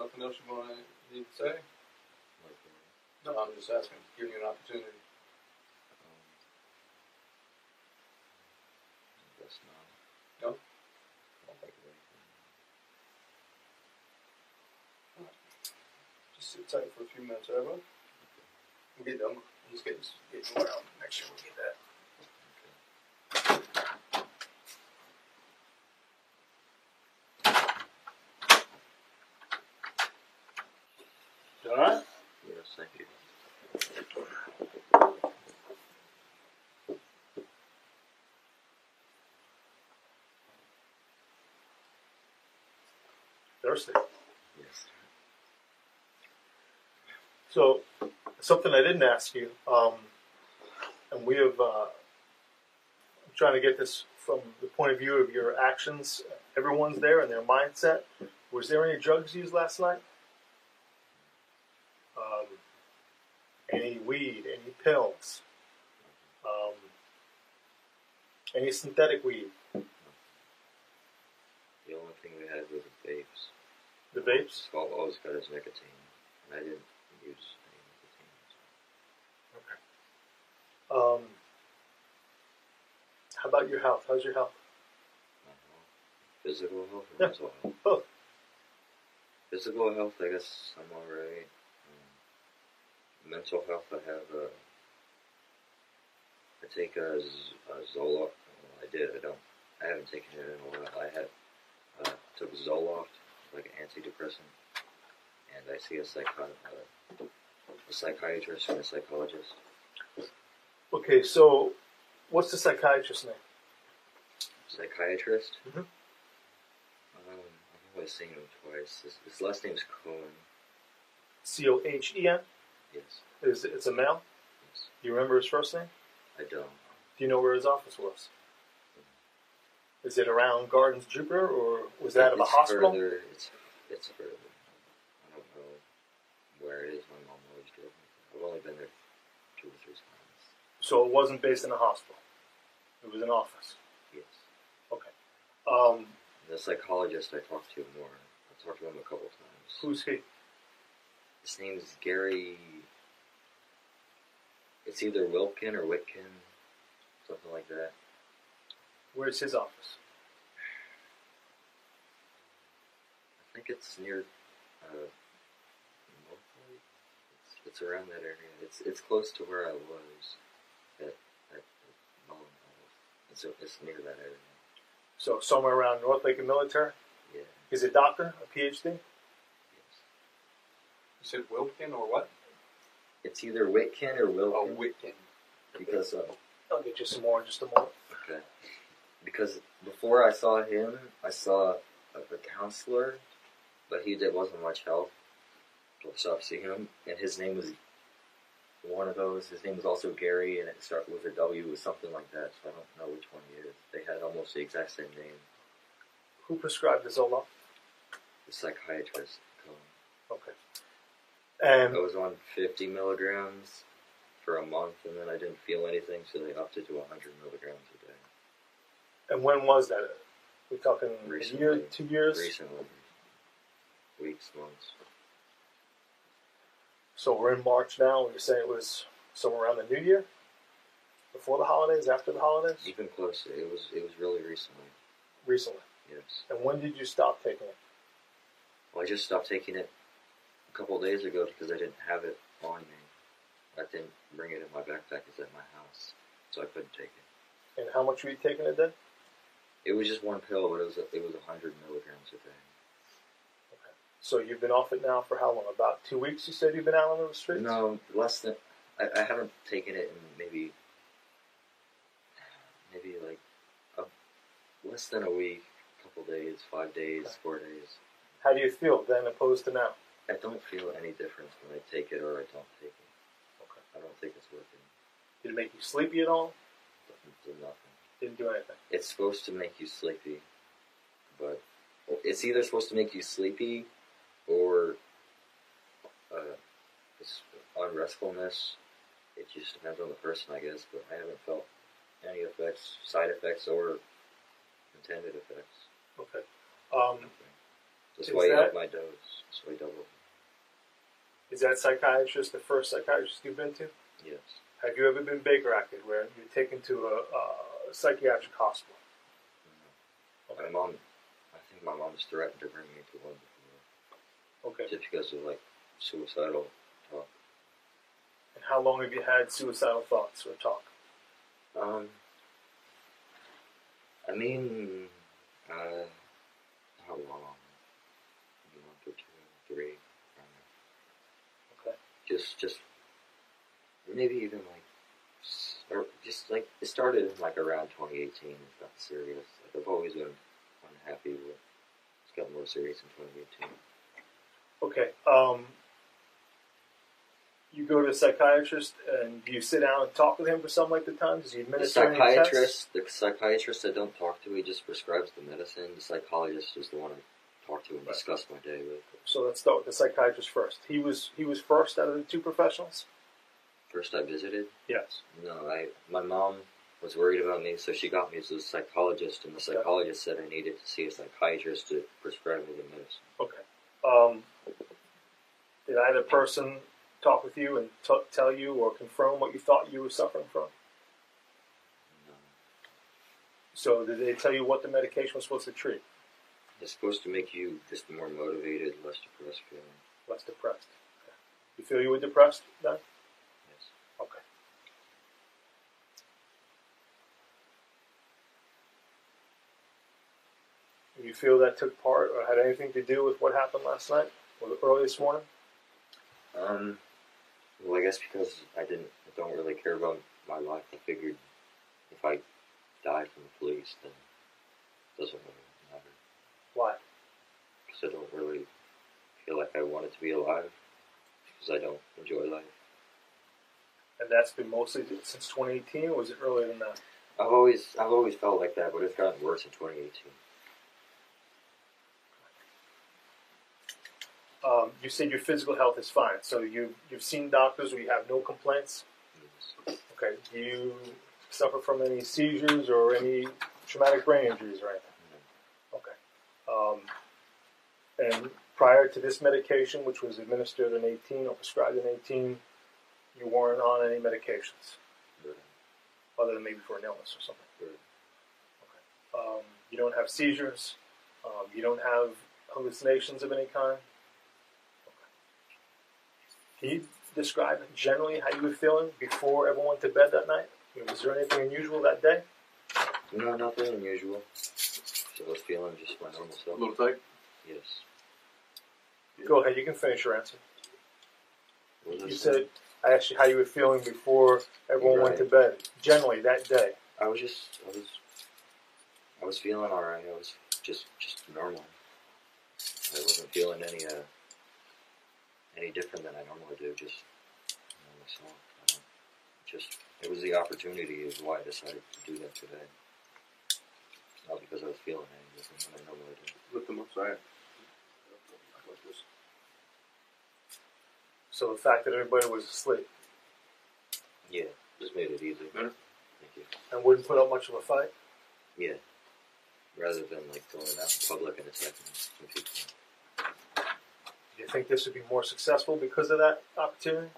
Nothing else you want to need to say? No, I'm just asking, giving you an opportunity. um, I guess not. No? I don't think of anything. Just sit tight for a few minutes, everyone. We'll get done. Just get get around. Make sure we get that. All right. Yes, thank you. Thirsty. Yes. So, something I didn't ask you, um, and we have, uh, I'm trying to get this from the point of view of your actions everyone's there and their mindset. Was there any drugs used last night? Um, any weed? Any pills? Um, any synthetic weed? The only thing we had was the vapes. The vapes? All, always got his nicotine, and I didn't use any nicotine. Okay. Um, how about your health? How's your health? So. Uh-huh. Physical health or mental health? Both. Physical health, I guess I'm alright. Um, mental health, I have a. I take a, a Zoloft. Well, I did. I don't. I haven't taken it in a while. I had uh, took Zoloft, like an antidepressant, and I see a psycho- uh, a psychiatrist and a psychologist. Okay, so what's the psychiatrist's name? Psychiatrist. Mhm. Um, I've only seen him twice. His, his last name's Cohen. C O H E N. Yes. Is it's a male? Yes. Do you remember his first name? I don't. Do you know where his office was? Is it around Gardens Jupiter, or was that of a hospital? Further, it's it's further. I don't know where it is. My mom always drove me. I've only been there two or three times. So it wasn't based in a hospital. It was an office. Yes. Okay. Um, The psychologist I talked to more. I talked to him a couple times. who's he? His name is Gary. It's either Wilkin or Witkin, something like that. Where's his office? I think it's near. Uh, Norfolk? it's, it's around that area. It's it's close to where I was at at, at Mullen Health. It's it's near that area. So somewhere around North Lake and Military. Yeah. He's a doctor, a PhD. Yes. You said Wilkin or what? It's either Witkin or Oh, Wilkin Witkin. because uh, I'll get you some more in just a moment. okay. Because before I saw him, I saw a, a counselor, but he did wasn't much help. So I seeing him, and his name was one of those. His name was also Gary, and it started with a W or something like that. So I don't know which one he is. They had almost the exact same name. Who prescribed the Zoloft? The psychiatrist. Okay. And I was on 50 milligrams for a month, and then I didn't feel anything, so they upped it to 100 milligrams. And when was that? We're talking a year, two years? Recently, weeks, months. So we're in March now. Would you say it was somewhere around the New Year? Before the holidays? After the holidays? Even closer. It was. It was really recently. Recently. Yes. And when did you stop taking it? Well, I just stopped taking it a couple of days ago because I didn't have it on me. I didn't bring it in my backpack. It's at my house, so I couldn't take it. And how much were you taking a day? It was just one pill, but it was a, it was hundred milligrams a day. Okay. So you've been off it now for how long? About two weeks. You said you've been out on the streets. No, less than. I, I haven't taken it in maybe, maybe like, a, less than a week, a couple days, five days, four days. How do you feel then, opposed to now? I don't feel any difference when I take it or I don't take it. Okay. I don't think it's working. Did it make you sleepy at all? Doesn't nothing. Didn't do anything. It's supposed to make you sleepy, but it's either supposed to make you sleepy or uh, it's unrestfulness. It just depends on the person, I guess. But I haven't felt any effects, side effects, or intended effects. Okay. Um, That's why that- up my dose. That's why double. is that psychiatrist the first psychiatrist you've been to? Yes. Have you ever been Baker acted, where you're taken to a, a psychiatric hospital? My mom, I think my mom's threatened to bring me to one before, Okay. just because of like suicidal talk. And how long have you had suicidal thoughts or talk? Um, I mean, uh, how long? A month or two, three. I don't know. Okay. Just, just maybe even like, or just like it started in like around 2018. It got serious. Like I've always been unhappy with. It's got more serious in 2018. Okay. Um, you go to a psychiatrist and you sit down and talk with him for some length of time? Does he The administer any psychiatrist, the psychiatrist I don't talk to, he just prescribes the medicine. The psychologist is the one I talk to and Right. discuss my day with. So let's start with the psychiatrist first. He was he was first out of the two professionals. First I visited, Yes. no, I my mom was worried about me, so she got me to a psychologist, and the psychologist said I needed to see a psychiatrist to prescribe me the medicine. Okay. Um, did either person talk with you and t- tell you or confirm what you thought you were suffering from? No. So did they tell you what the medication was supposed to treat? It's supposed to make you just more motivated, less depressed feeling. Less depressed. Okay. You feel you were depressed then? Yes. Okay. Do you feel that took part or had anything to do with what happened last night or early this morning? Um, well, I guess because I didn't, I don't really care about my life. I figured if I die from the police, then it doesn't really matter. Why? Because I don't really feel like I wanted to be alive. Because I don't enjoy life. And that's been mostly since 2018, or was it earlier than that? I've always, I've always felt like that, but it's gotten worse in 2018. Um, you said your physical health is fine, so you you've seen doctors, or you have no complaints. Okay. Do you suffer from any seizures or any traumatic brain injuries or anything? Okay. Um, and prior to this medication, which was administered in 18 or prescribed in 18, you weren't on any medications other than maybe for an illness or something. but Um, you don't have seizures. Um, you don't have hallucinations of any kind. Can you describe generally how you were feeling before everyone went to bed that night? I mean, was there anything unusual that day? no, nothing unusual. So I was feeling just my normal self. A little tight. Yes. Go ahead. You can finish your answer. What You said I asked you how you were feeling before everyone went to bed. Generally that day. I was just, I was, I was feeling alright. I was just, just normal. I wasn't feeling any, uh, any different than I normally do. Just you know, myself. I don't, just, it was the opportunity is why I decided to do that today. Not because I was feeling any different than I normally do. Lift them up, sorry. So the fact that everybody was asleep Yeah, just made it easy. Better? Thank you. and wouldn't put up much of a fight. Yeah. Rather than like going out in public and attacking some people. Do you think this would be more successful because of that opportunity?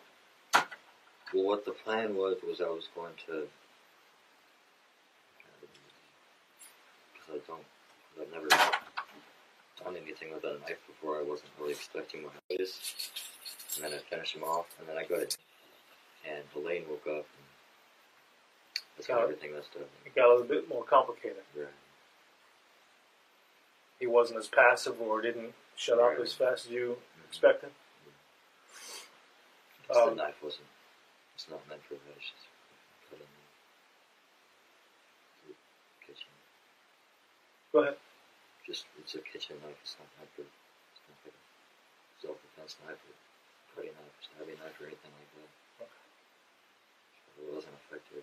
Well, what the plan was was I was going to. Because I don't, I've never done anything with a knife before. I wasn't really expecting what it is, and then I finished him off, and then I got it, and Elaine woke up, and that's when Got it. everything messed up. It got a little bit more complicated. Right. He wasn't as passive or didn't shut up as fast as you expected. Because Um, the knife wasn't. It's not meant for that. It's just cutting the kitchen. Go ahead. Just it's a kitchen knife. It's not meant for. It's not like a self-defense knife or cutting knife, stabbing knife, or anything like that. It wasn't effective.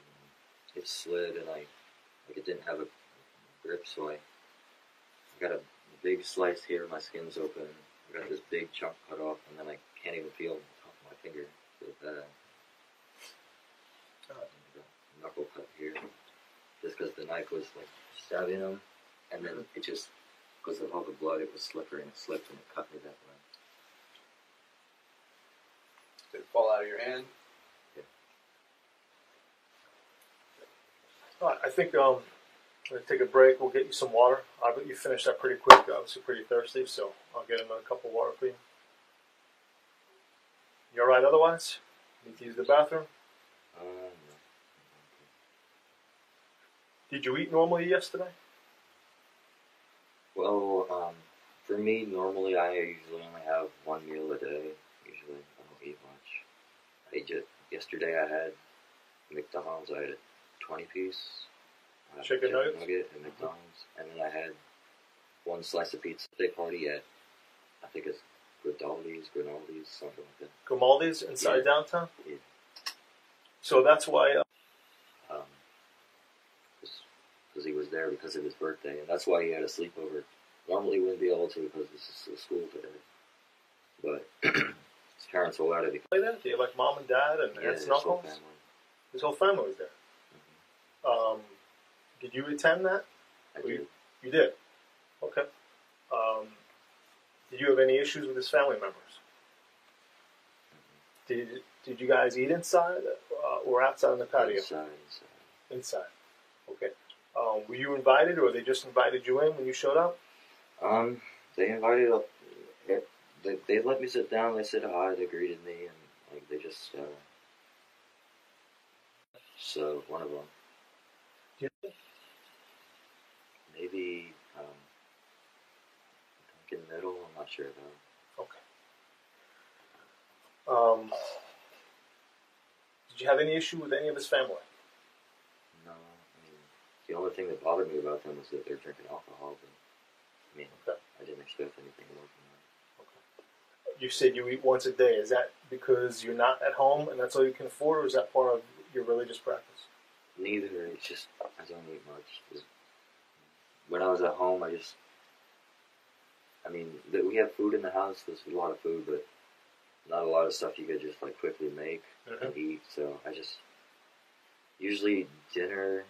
It slid, and I like it didn't have a grip, so I, I got a big slice here. My skin's open. I got this big chunk cut off, and then I can't even feel the top of my finger. Feel bad. Uh, Knuckle cut here, just because the knife was like stabbing him, and then it just because of all the blood, it was slippery and it slipped and it cut me that way. Did it fall out of your hand? All right, I think um, I'm going to take a break. We'll get you some water. I bet you finished that pretty quick. Obviously, pretty thirsty, so I'll get another cup of water for you. You all right otherwise? Need to use the bathroom? Did you eat normally yesterday? well, um, for me, normally I usually only have one meal a day. Usually, I don't eat much. I just yesterday I had McDonald's. I had a twenty piece I Chicken nuggets? nugget at McDonald's, and then I had one slice of pizza. They party at I think it's Grinaldi's, Grinaldi's, something like that. Grimaldi's inside Yeah. downtown. Yeah. So that's why. Uh, Um, because he was there because of his birthday, and that's why he had a sleepover. Normally he wouldn't be able to because this is a school today. But his parents allowed it. play that? Do you like mom and dad and Yeah, aunts his and whole uncles? family. His whole family was there. Um, did you attend that? I do. you, you did. Okay. Um, did you have any issues with his family members? Did Did you guys eat inside uh, or outside on the patio? Inside, inside. Inside. Okay. Um, were you invited, or they just invited you in when you showed up? Um, they invited up. They, they, they let me sit down. They said hi. They greeted me, and like they just. Uh, so one of them, You- maybe um, Duncan Middle. I'm not sure though. Okay. Um, did you have any issue with any of his family? No, I mean the only thing that bothered me about them was that they're drinking alcohol. But I mean, Okay. I didn't expect anything more from that. You said you eat once a day. Is that because you're not at home and that's all you can afford, or is that part of your religious practice? Neither. It's just I don't eat much. When I was at home, I just. I mean, that we have food in the house. There's a lot of food, but not a lot of stuff you could just like quickly make and eat. So I just usually dinner,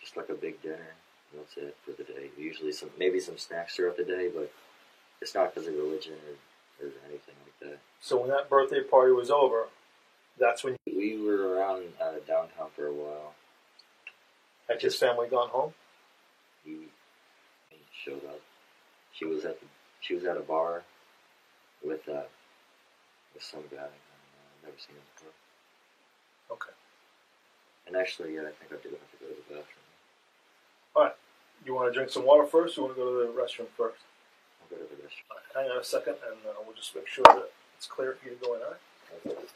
just like a big dinner. That's it for the day. Usually some maybe some snacks throughout the day, but it's not because of religion or, or anything like that. So when that birthday party was over, that's when We were around uh, downtown for a while. had his family gone home. he, he showed up. She was at the, she was at a bar with uh with some guy. I don't know, I've never seen him before. Okay. And actually, yeah, I think I do have to go to the bathroom. All right. You want to drink some water first, or you want to go to the restroom first? I'll go to the restroom. Right, hang on a second, and uh, we'll just make sure that it's clear for you to go in. All right.